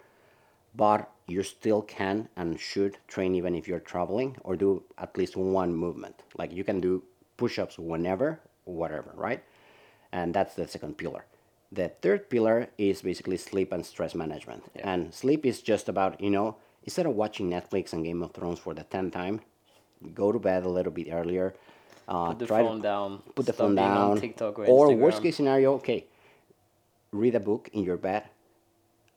But you still can and should train even if you're traveling or do at least one movement. Like you can do push ups whenever, whatever, right? And that's the second pillar. The third pillar is basically sleep and stress management. And sleep is just about, you know, instead of watching Netflix and Game of Thrones for the 10th time, go to bed a little bit earlier. Uh, Put the try to- phone down. put the phone down On TikTok or, or worst case scenario okay read a book in your bed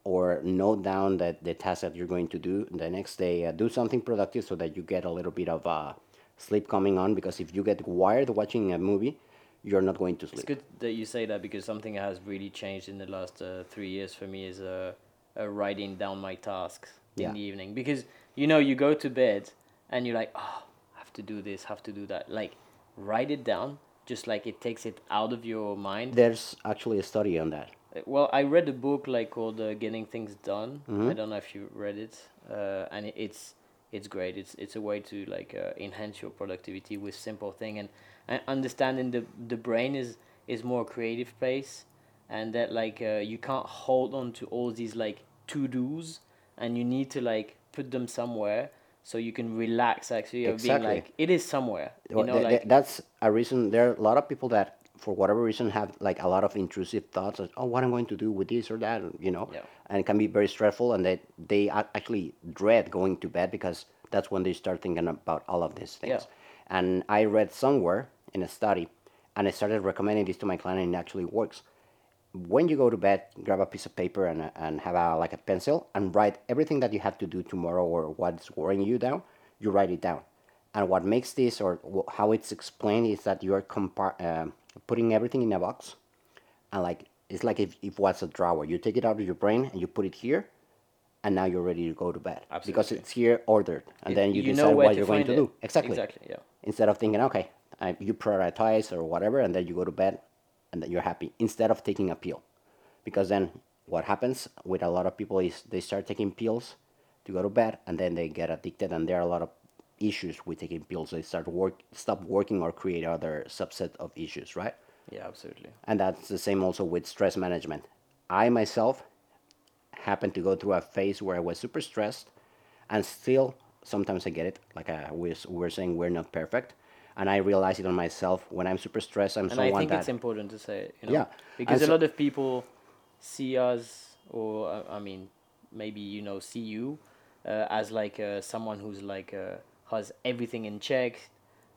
or note down that the task that you're going to do the next day uh, do something productive so that you get a little bit of uh, sleep coming on because if you get wired watching a movie, you're not going to sleep. It's good that you say that because something that has really changed in the last uh, three years for me is uh, uh, writing down my tasks Yeah. in the evening. Because you know, you go to bed and you're like, oh, have to do this, have to do that. Like, write it down, just like it takes it out of your mind. There's actually a study on that. Uh, Well, I read a book like called uh, "Getting Things Done." Mm-hmm. I don't know if you read it, uh, and it's it's great. It's it's a way to like uh, enhance your productivity with simple thing and, and understanding the the brain is is more creative place, and that like uh, you can't hold on to all these like to dos, and you need to like put them somewhere so you can relax. Actually, of being Exactly. like it is somewhere. You know, th- th- like that's a reason. There are a lot of people that, for whatever reason, have like a lot of intrusive thoughts. Of, oh, what I'm going to do with this or that, you know, Yeah. And it can be very stressful. And they they actually dread going to bed because that's when they start thinking about all of these things. Yeah. And I read somewhere in a study, and I started recommending this to my client, and it actually works. When you go to bed, grab a piece of paper and, and have a like a pencil and write everything that you have to do tomorrow or what's worrying you down. You write it down. And what makes this, or how it's explained, is that you're compar- um putting everything in a box, and like it's like if if what's a drawer, you take it out of your brain and you put it here, and now you're ready to go to bed because it's here ordered, and it- then you, know decide what you're going find to do exactly. Exactly. Yeah. Instead of thinking, okay, I, you prioritize or whatever, and then you go to bed, and then you're happy. Instead of taking a pill, because then what happens with a lot of people is they start taking pills to go to bed, and then they get addicted, and there are a lot of issues with taking pills. They start work stop working or create other subset of issues, right? Yeah. Absolutely. And that's the same also with stress management. I myself happened to go through a phase where I was super stressed, and still sometimes I get it. Like uh, we're, we're saying, we're not perfect. And I realize it on myself when I'm super stressed. I'm and someone I think that it's important to say it, you know, Yeah, because and a so- lot of people see us, or uh, I mean, maybe you know, see you uh, as like uh, someone who's like uh, has everything in check,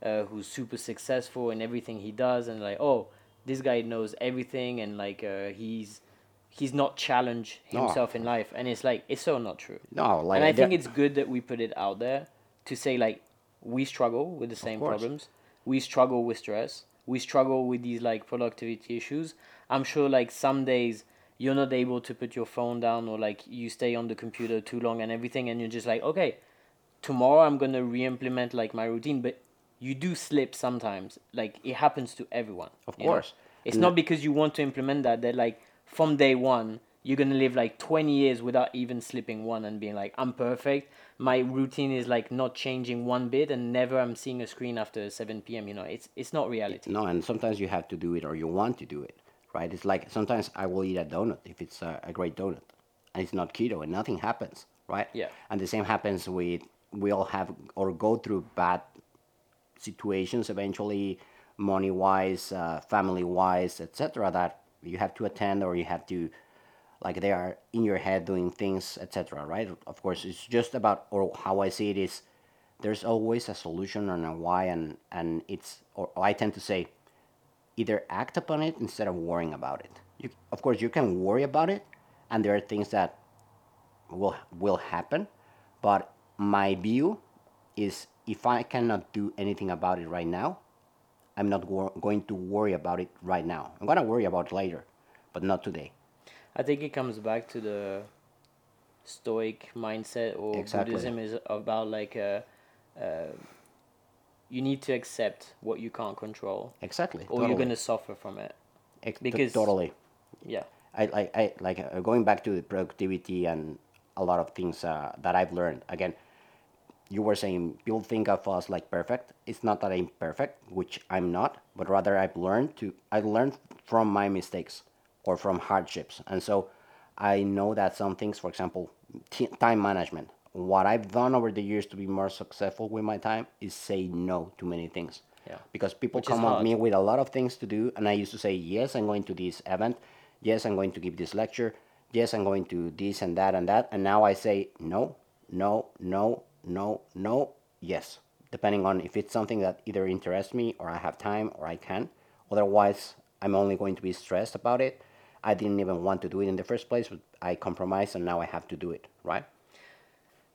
uh, who's super successful in everything he does, and like, oh, this guy knows everything, and like uh, he's he's not challenged No. himself in life, and it's like it's so not true. no, like and I think it's good that we put it out there to say like we struggle with the same problems. We struggle with stress. We struggle with these like productivity issues. I'm sure like some days you're not able to put your phone down or like you stay on the computer too long and everything and you're just like okay tomorrow i'm gonna re-implement like my routine but you do slip sometimes like it happens to everyone Of you know? course. it's And not because you want to implement that that like from day one you're gonna live like 20 years without even slipping one and being like i'm perfect my routine is like not changing one bit and never i'm seeing a screen after 7 p.m you know it's it's not reality No, and sometimes you have to do it or you want to do it, right? It's like sometimes I will eat a donut if it's a, a great donut and it's not keto and nothing happens, right? Yeah. And the same happens with we all have or go through bad situations eventually, money wise, uh, family wise, etc. That you have to attend or you have to like they are in your head doing things, etc. Right? Of course, it's just about or how I see it is there's always a solution and a why and and it's or I tend to say either act upon it instead of worrying about it. You, of course, you can worry about it, and there are things that will will happen, but my view is if I cannot do anything about it right now, I'm not wor- going to worry about it right now. I'm gonna worry about it later, but not today. I think it comes back to the stoic mindset or Exactly. Buddhism is about like uh, uh, you need to accept what you can't control Exactly. or you're gonna suffer from it. Ex- because- totally. Yeah. I like I like uh, going back to the productivity and a lot of things uh, that I've learned. Again, you were saying people think of us like perfect. It's not that I'm perfect, which I'm not, but rather I've learned to I learned from my mistakes or from hardships, and so I know that some things, for example, t- time management. What I've done over the years to be more successful with my time is say no to many things. Yeah. Because people Which come at me with a lot of things to do, and I used to say yes, I'm going to this event, yes, I'm going to give this lecture, yes, I'm going to this and that and that, and now I say no, no, no, no, no, yes, depending on if it's something that either interests me or I have time or I can. Otherwise, I'm only going to be stressed about it. I didn't even want to do it in the first place, but I compromised, and now I have to do it, right?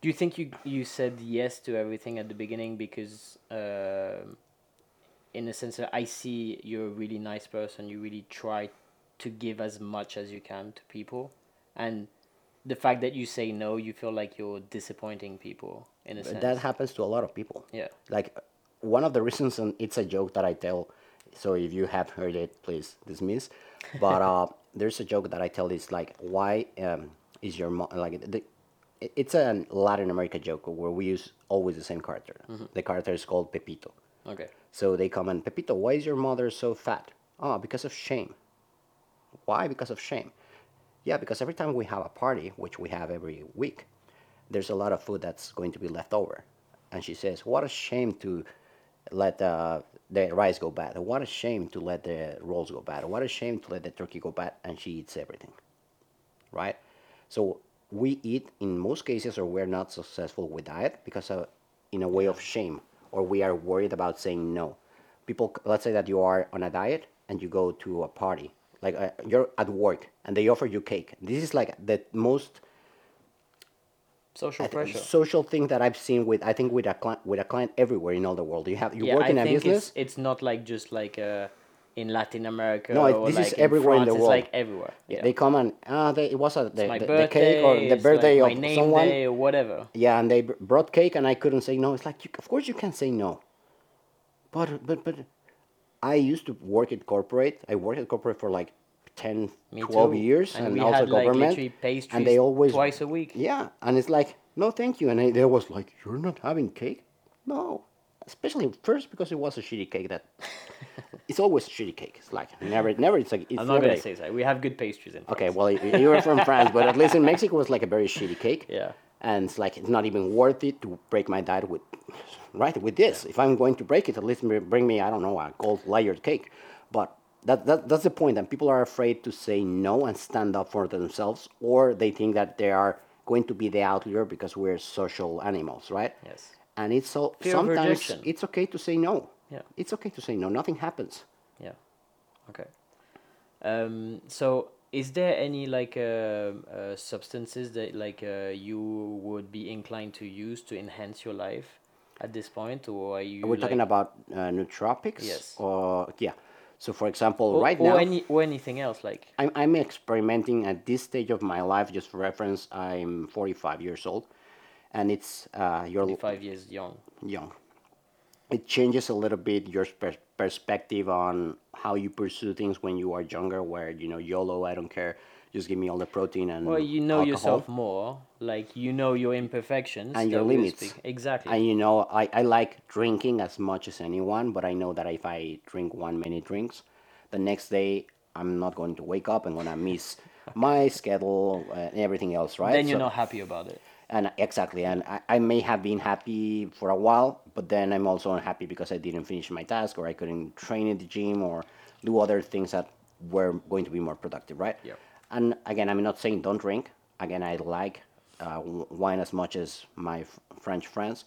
Do you think you you said yes to everything at the beginning because, uh, in a sense, I see you're a really nice person. You really try to give as much as you can to people, and the fact that you say no, you feel like you're disappointing people in a sense. That happens to a lot of people. Yeah. Like one of the reasons, and it's a joke that I tell. So if you have heard it, please dismiss. But uh, there's a joke that I tell. Is like, why um, is your mom like the, It's a Latin America joke where we use always the same character. The character is called Pepito. okay. So they come and Pepito, why is your mother so fat? Oh, because of shame. Why? Because of shame. Yeah, because every time we have a party, which we have every week, there's a lot of food that's going to be left over. And she says, What a shame to let uh, the rice go bad. What a shame to let the rolls go bad. What a shame to let the turkey go bad. And she eats everything. Right? So we eat in most cases, or we're not successful with diet because of, in a way of shame, or we are worried about saying no. People, let's say that you are on a diet and you go to a party, like uh, you're at work and they offer you cake. This is like the most Social pressure. social thing that I've seen with I think with a client with a client everywhere in all the world. You have you yeah, work I in a business. it's it's not like just like uh, in Latin America. No, it- or this is like everywhere in France, the It's world. like everywhere. Yeah, They come and ah, they, it was a, the, the, birthday, the cake or the it's like birthday my of someone. or whatever. Yeah, and they br- brought cake, and I couldn't say no. It's like, you, of course you can say no. But but but, I used to work at corporate. I worked at corporate for like 10, Me 12 too. years, And and, we also like, government. pastries and they always twice a week. Yeah, and it's like, no, thank you. And I, they was like, you're not having cake? No, especially first because it was a shitty cake. That it's always shitty cake. It's like never, never. It's like it's I'm not gonna like- say that. We have good pastries in. Okay, well, you you were from France, but at least in Mexico it was like a very shitty cake. Yeah. And it's like it's not even worth it to break my diet with, right? With this, if I'm going to break it, at least bring me I don't know a gold layered cake. But that, that that's the point. And people are afraid to say no and stand up for themselves, or they think that they are going to be the outlier because we're social animals, right? Yes. And it's so Fear sometimes rejection. it's okay to say no. Yeah. It's okay to say no. Nothing happens. Yeah. Okay. Um, so, is there any like uh, uh, substances that like uh, you would be inclined to use to enhance your life at this point, or are you? We're talking about uh, nootropics. Yes. Or yeah. So for example, or, right or now any or anything else like I'm I'm experimenting at this stage of my life. Just for reference, I'm 45 years old, and it's uh, you're five years young. young. It changes a little bit your per- perspective on how you pursue things when you are younger. Where you know YOLO, I don't care, just give me all the protein and Well, you know alcohol. yourself more. Like you know your imperfections And your limits. Exactly. And you know, I, I like drinking as much as anyone, but I know that if I drink one many drinks, the next day I'm not going to wake up. I'm gonna miss my schedule uh, and everything else, right? then you're So- not happy about it. And exactly, and I, I may have been happy for a while, but then I'm also unhappy because I didn't finish my task, or I couldn't train in the gym, or do other things that were going to be more productive, right? Yep. And again, I'm not saying don't drink. Again, I like uh, wine as much as my f- French friends,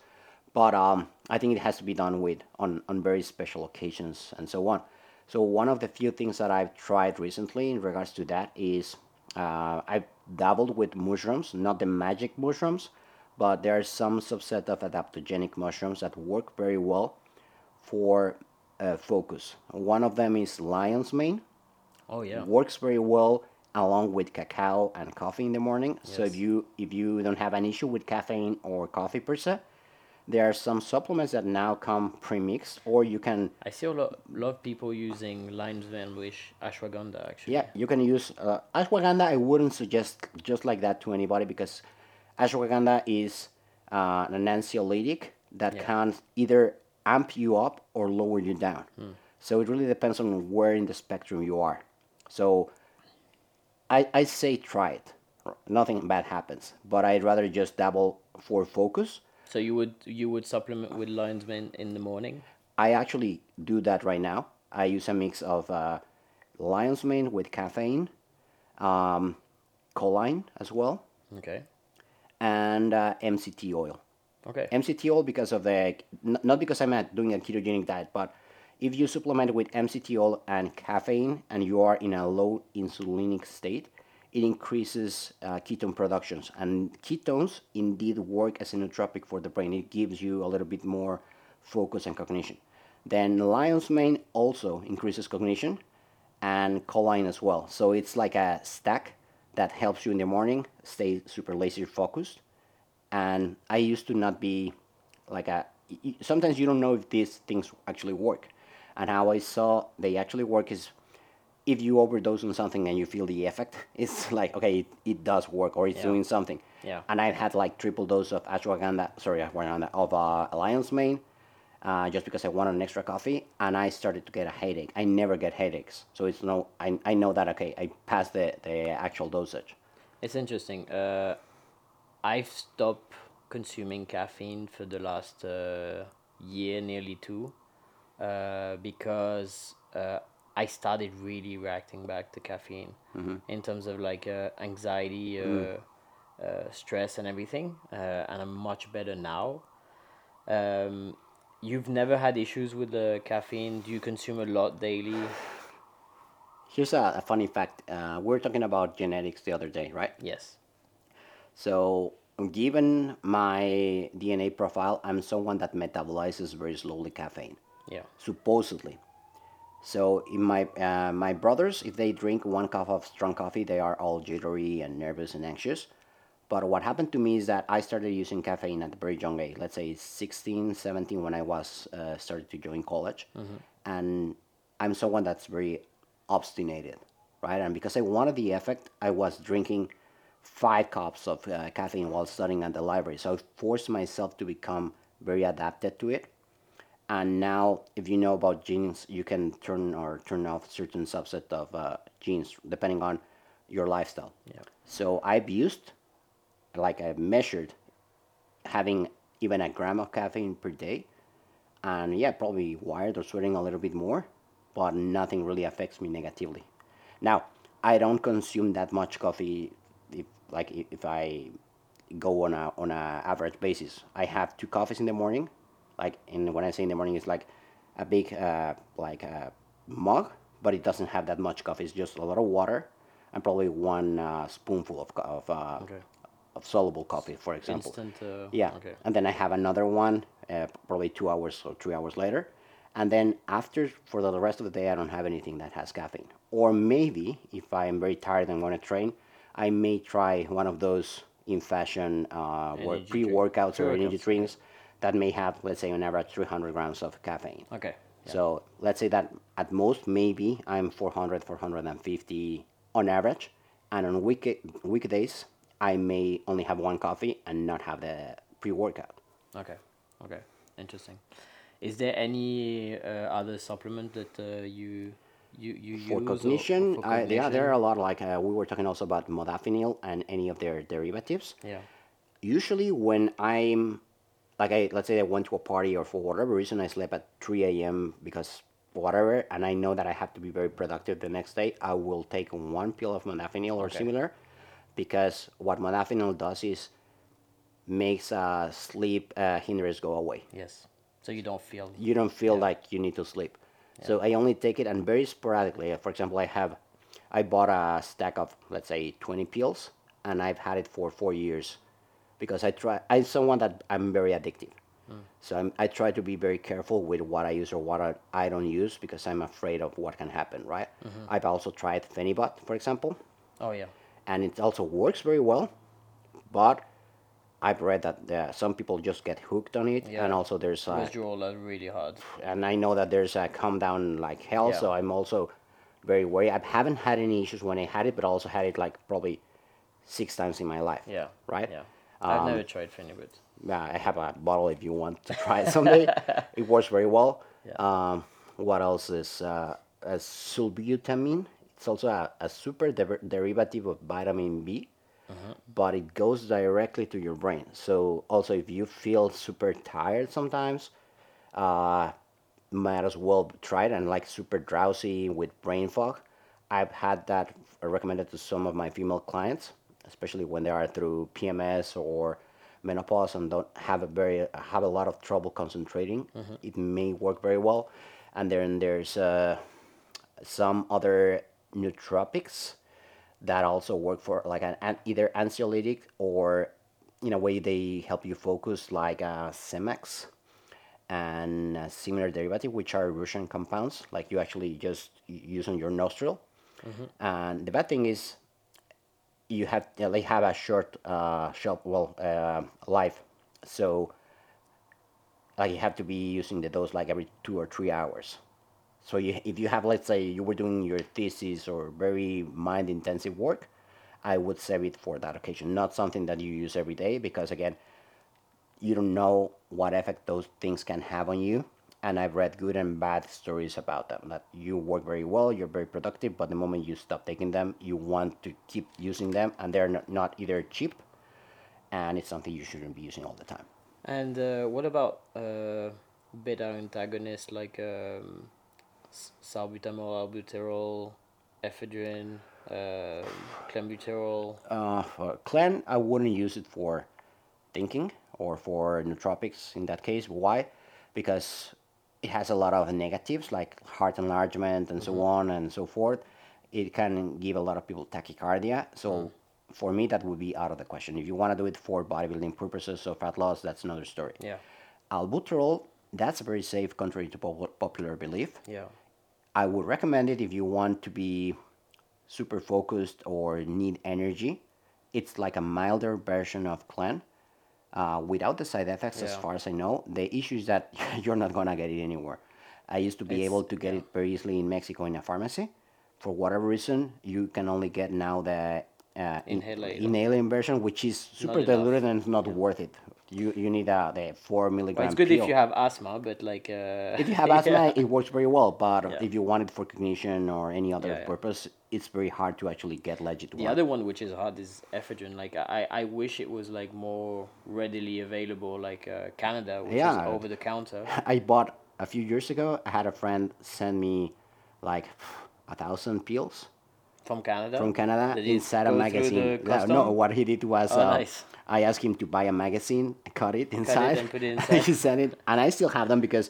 but um, I think it has to be done with on on very special occasions and so on. So one of the few things that I've tried recently in regards to that is uh, I've dabbled with mushrooms, not the magic mushrooms, but there are some subset of adaptogenic mushrooms that work very well for uh, focus. One of them is lion's mane. Oh yeah. Works very well along with cacao and coffee in the morning. So if you if you don't have an issue with caffeine or coffee per se, there are some supplements that now come pre-mixed, or you can I see a lot, lot of people using lion's mane with ashwagandha actually. Yeah, you can use uh, ashwagandha. I wouldn't suggest just like that to anybody because ashwagandha is uh, an anxiolytic that Yeah. can either amp you up or lower you down. So it really depends on where in the spectrum you are. So I, I say try it. Nothing bad happens, but I'd rather just dabble for focus. So you would you would supplement with lion's mane in the morning? I actually do that right now. I use a mix of uh, lion's mane with caffeine, um, choline as well, Okay. and uh, MCT oil. Okay. MCT oil because of the n- not because I'm at doing a ketogenic diet, but if you supplement with MCT oil and caffeine and you are in a low insulinic state, it increases uh, ketone productions. And ketones indeed work as a nootropic for the brain. It gives you a little bit more focus and cognition. Then lion's mane also increases cognition and choline as well. So it's like a stack that helps you in the morning stay super laser focused. And I used to not be like a. Sometimes you don't know if these things actually work. And how I saw they actually work is if you overdose on something and you feel the effect, it's like okay, it, it does work or it's Yeah. doing something. Yeah. And I've had like triple dose of ashwagandha, sorry, ashwagandha of uh, lion's mane, uh, just because I wanted an extra coffee, and I started to get a headache. I never get headaches, so it's no. I, I know that okay, I passed the the actual dosage. It's interesting. Uh, I've stopped consuming caffeine for the last uh, year, nearly two, uh, because uh, I started really reacting back to caffeine in terms of like uh, anxiety, uh, uh, stress, and everything. Uh, and I'm much better now. Um, you've never had issues with the caffeine? Do you consume a lot daily? Here's a, a funny fact. Uh, we were talking about genetics the other day, right? Yes. So, given my DNA profile, I'm someone that metabolizes very slowly caffeine. Yeah. supposedly. So in my uh, my brothers, if they drink one cup of strong coffee, they are all jittery and nervous and anxious. But what happened to me is that I started using caffeine at a very young age, let's say 16, 17, when I was uh, started to join college. And I'm someone that's very obstinate, right? And because I wanted the effect, I was drinking five cups of uh, caffeine while studying at the library. So I forced myself to become very adapted to it and now if you know about genes you can turn or turn off certain subset of uh, genes depending on your lifestyle. Yeah. so i've used like I've measured having even a gram of caffeine per day. And yeah probably wired or sweating a little bit more but nothing really affects me negatively. Now i don't consume that much coffee if like if i go on a on a average basis. I have two coffees in the morning like in when i say in the morning it's like a big uh, like a mug but it doesn't have that much coffee it's just a lot of water and probably one uh, spoonful of, of, uh, Okay. of soluble coffee for example Instant. Uh, yeah. Okay. And then I have another one, uh, probably two hours or three hours later. And then after, for the rest of the day, I don't have anything that has caffeine. Or maybe if I'm very tired and want to train, I may try one of those in fashion uh, wor- Energy drink- pre-workouts or energy drinks that may have, let's say, on average 300 grams of caffeine. Okay. Yeah. So let's say that at most, maybe I'm 400, 450 on average. And on week- weekdays, I may only have one coffee and not have the pre-workout. Okay. Okay. Interesting. Is there any uh, other supplement that uh, you you you For cognition, for I, yeah, there are a lot. Like uh, we were talking also about modafinil and any of their derivatives. Yeah. Usually, when I'm like, I let's say I went to a party or for whatever reason I slept at 3 a.m. because whatever, and I know that I have to be very productive the next day, I will take one pill of modafinil or Okay. similar, because what modafinil does is makes uh, sleep uh, hindrance go away. Yes. So you don't feel. you don't feel like you need to sleep. So I only take it and very sporadically. For example, I have, I bought a stack of let's say 20 pills, and I've had it for four years, because I try. I'm someone that I'm very addictive, so I'm, I try to be very careful with what I use or what I, I don't use because I'm afraid of what can happen. Right? I've also tried Phenibut, for example, Oh yeah. and it also works very well, but. I've read that there, some people just get hooked on it, Yeah. and also there's uh, Withdrawal are really hard. and I know that there's a calm down like hell, Yeah. so I'm also very worried. I haven't had any issues when I had it, but I also had it like probably six times in my life. Yeah. Right? Yeah. I've Um, never tried Phenibut. Yeah, I have a bottle if you want to try it someday. it works very well. Yeah. Um, what else is uh, a sulbutiamine? It's also a, a super dever- derivative of vitamin B, but it goes directly to your brain. So also, if you feel super tired sometimes, uh, might as well try it and like super drowsy with brain fog. I've had that recommended to some of my female clients, especially when they are through PMS or menopause and don't have a very have a lot of trouble concentrating. It may work very well. And then there's uh, some other nootropics that also work for like an, an either anxiolytic or in a way they help you focus like uh, Semax and a similar derivative, which are Russian compounds, like you actually just use on your nostril. And the bad thing is, you have they have a short uh, shelf well uh, life, so like you have to be using the dose like every two or three hours. So you, if you have, let's say, you were doing your thesis or very mind-intensive work, I would save it for that occasion, not something that you use every day, because again, you don't know what effect those things can have on you. And I've read good and bad stories about them. That you work very well, you're very productive, but the moment you stop taking them, you want to keep using them, and they're not, either cheap, and it's something you shouldn't be using all the time. And uh, what about uh, beta antagonists like um, salbutamol, albuterol, ephedrine, uh, clenbuterol? Uh, for Clen, I wouldn't use it for thinking or for nootropics in that case. Why? Because it has a lot of negatives like heart enlargement and so mm-hmm. on and so forth. It can give a lot of people tachycardia. So mm. for me, that would be out of the question. If you want to do it for bodybuilding purposes or fat loss, that's another story. Yeah, Albuterol, that's very safe, contrary to pop- popular belief. yeah, I would recommend it if you want to be super focused or need energy. It's like a milder version of Clen uh, without the side effects, as far as I know. The issue is that you're not going to get it anywhere. I used to be It's- able to get it very easily in Mexico in a pharmacy. For whatever reason, you can only get now the uh, in- Inhalator. version, which is super diluted and it's not worth it. You you need uh, the four milligram. well, it's good pill. if you have asthma, but like uh, If you have asthma, it works very well. But Yeah. if you want it for cognition or any other Yeah, yeah. purpose, it's very hard to actually get legit The one. other one which is hard is ephedrine. Like I, I wish it was like more readily available, like uh, Canada, which Yeah. is over the counter. I bought a few years ago. I had a friend send me like a thousand pills From Canada. from Canada inside a magazine. Yeah, no, what he did was Oh, uh, nice. I asked him to buy a magazine, cut it inside, and put it inside. he sent it, and I still have them because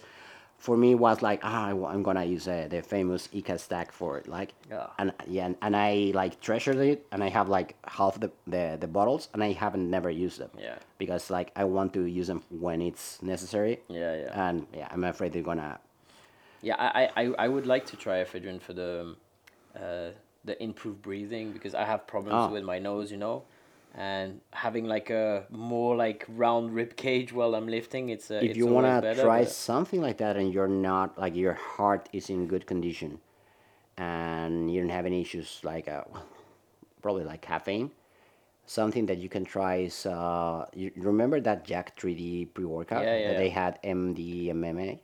for me it was like ah I, am gonna use uh, the famous ECA stack for it, like Yeah. and yeah, and, and I like treasured it, and I have like half the, the the bottles, and I haven't never used them. Yeah. Because like I want to use them when it's necessary. Yeah, yeah. And yeah, I'm afraid they're gonna. Yeah, I, I, I- would like to try ephedrine for the uh, the improved breathing because I have problems Ah. with my nose, you know, and having like a more like round rib cage while I'm lifting, it's uh, If it's you wanna try but- something like that, and you're not like your heart is in good condition, and you don't have any issues like uh, probably like caffeine. Something that you can try is uh, you remember that Jack 3D pre workout Yeah, yeah, that they yeah. had MDMA.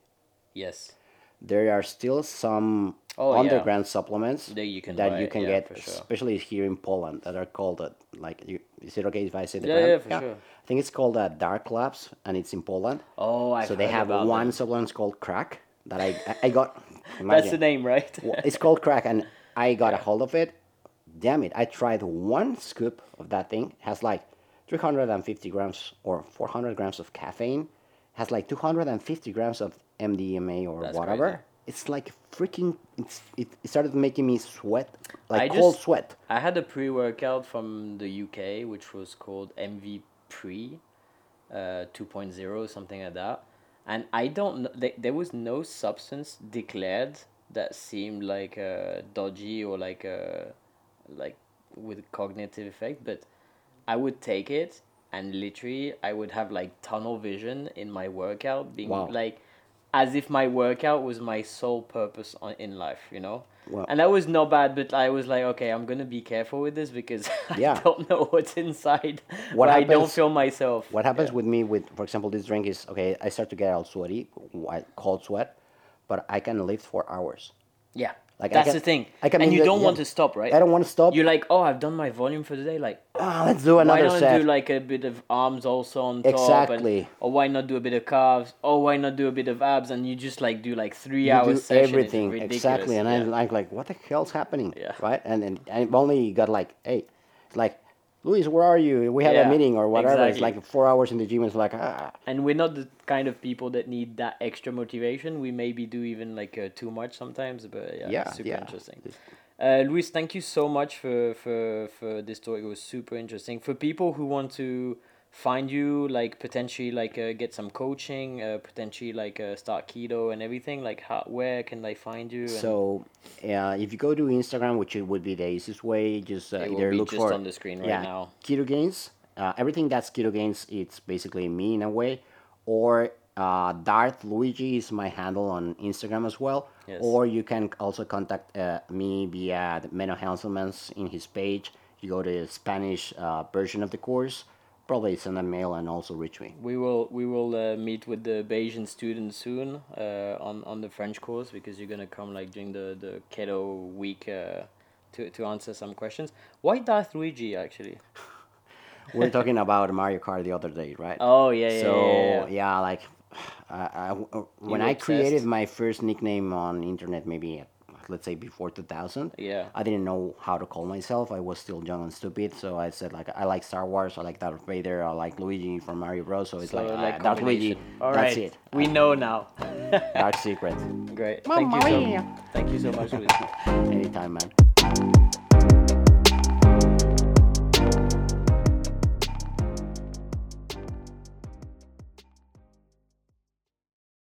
yes, There are still some Oh, yeah. underground supplements That you can that buy, you can yeah, get, sure. especially here in Poland, that are called uh, like. You, is it okay if I say the Yeah, brand? yeah, for sure. I think it's called uh, Dark Labs, and it's in Poland. Oh, I've so they have one them. supplement called Crack that I I, I got. That's the name, right? It's called Crack, and I got a hold of it. Damn it! I tried one scoop of that thing. Has like 350 grams or 400 grams of caffeine. Has like 250 grams of MDMA or That's whatever. crazy. It's like freaking. It's, it, it started making me sweat, like I cold just- sweat. I had a pre workout from the UK, which was called MV Pre uh, 2.0, something like that. And I don't know, there, there was no substance declared that seemed like uh, dodgy or like uh, like with cognitive effect, but I would take it and literally I would have like tunnel vision in my workout, being Wow. like as if my workout was my sole purpose on, in life, you know? Wow. And that was not bad, but I was like, okay, I'm gonna be careful with this because I don't know what's inside. What but I don't happens- feel myself. What happens with me with, for example, this drink is okay. I start to get all sweaty, cold sweat, but I can lift for hours. Yeah. Like, I That's can- the thing. I and you don't want to stop, right? I don't want to stop. You're like, oh, I've done my volume for the day. Like, Ah, let's do another set. Why not set. do like a bit of arms also on top? Exactly. Or why not do a bit of calves? Or why not do a bit of abs? And you just like do like three you hours do session. Everything exactly, and yeah. I'm like, like, what the hell's happening? Yeah. Right, and and I've only got like, eight. like, Luis, where are you? We have Yeah, a meeting or whatever. It's like four hours in the gym. It's like, ah, and we're not the kind of people that need that extra motivation. We maybe do even like uh, too much sometimes, but yeah, Yeah, super yeah. interesting. Uh, Luis, thank you so much for, for, for this talk. It was super interesting. For people who want to find you, like potentially like uh, get some coaching, uh, potentially like uh, start keto and everything, like how where can they find you? So, uh, if you go to Instagram, which it would be the easiest way, just uh, either look just for on the screen right yeah, now. Ketogains. Uh, everything that's Ketogains, it's basically me in a way. Or uh, Darth Luiggi is my handle on Instagram as well. Yes. Or you can also contact uh, me via the Menno Henselmans in his page. You go to the Spanish uh, version of the course. Probably send a mail and also reach me. We will we will uh, meet with the Bayesian students soon uh, on on the French course because you're gonna come like during the the keto week uh, to to answer some questions. Why Darth Luiggi actually? We were talking about Mario Kart the other day, right? Oh yeah yeah so yeah, yeah, yeah. like I, I- when I obsessed? created my first nickname on internet, maybe let's say before 2000, Yeah. I didn't know how to call myself. I was still young and stupid, so I said like I like Star Wars, I like Darth Vader, I like Luigi from Mario Bros. So it's So, like, like uh, Darth Luiggi. combination. All that's right, it. We know now. Dark secret. Great. Thank you so. mia. Thank you so much, Luis. Anytime, man.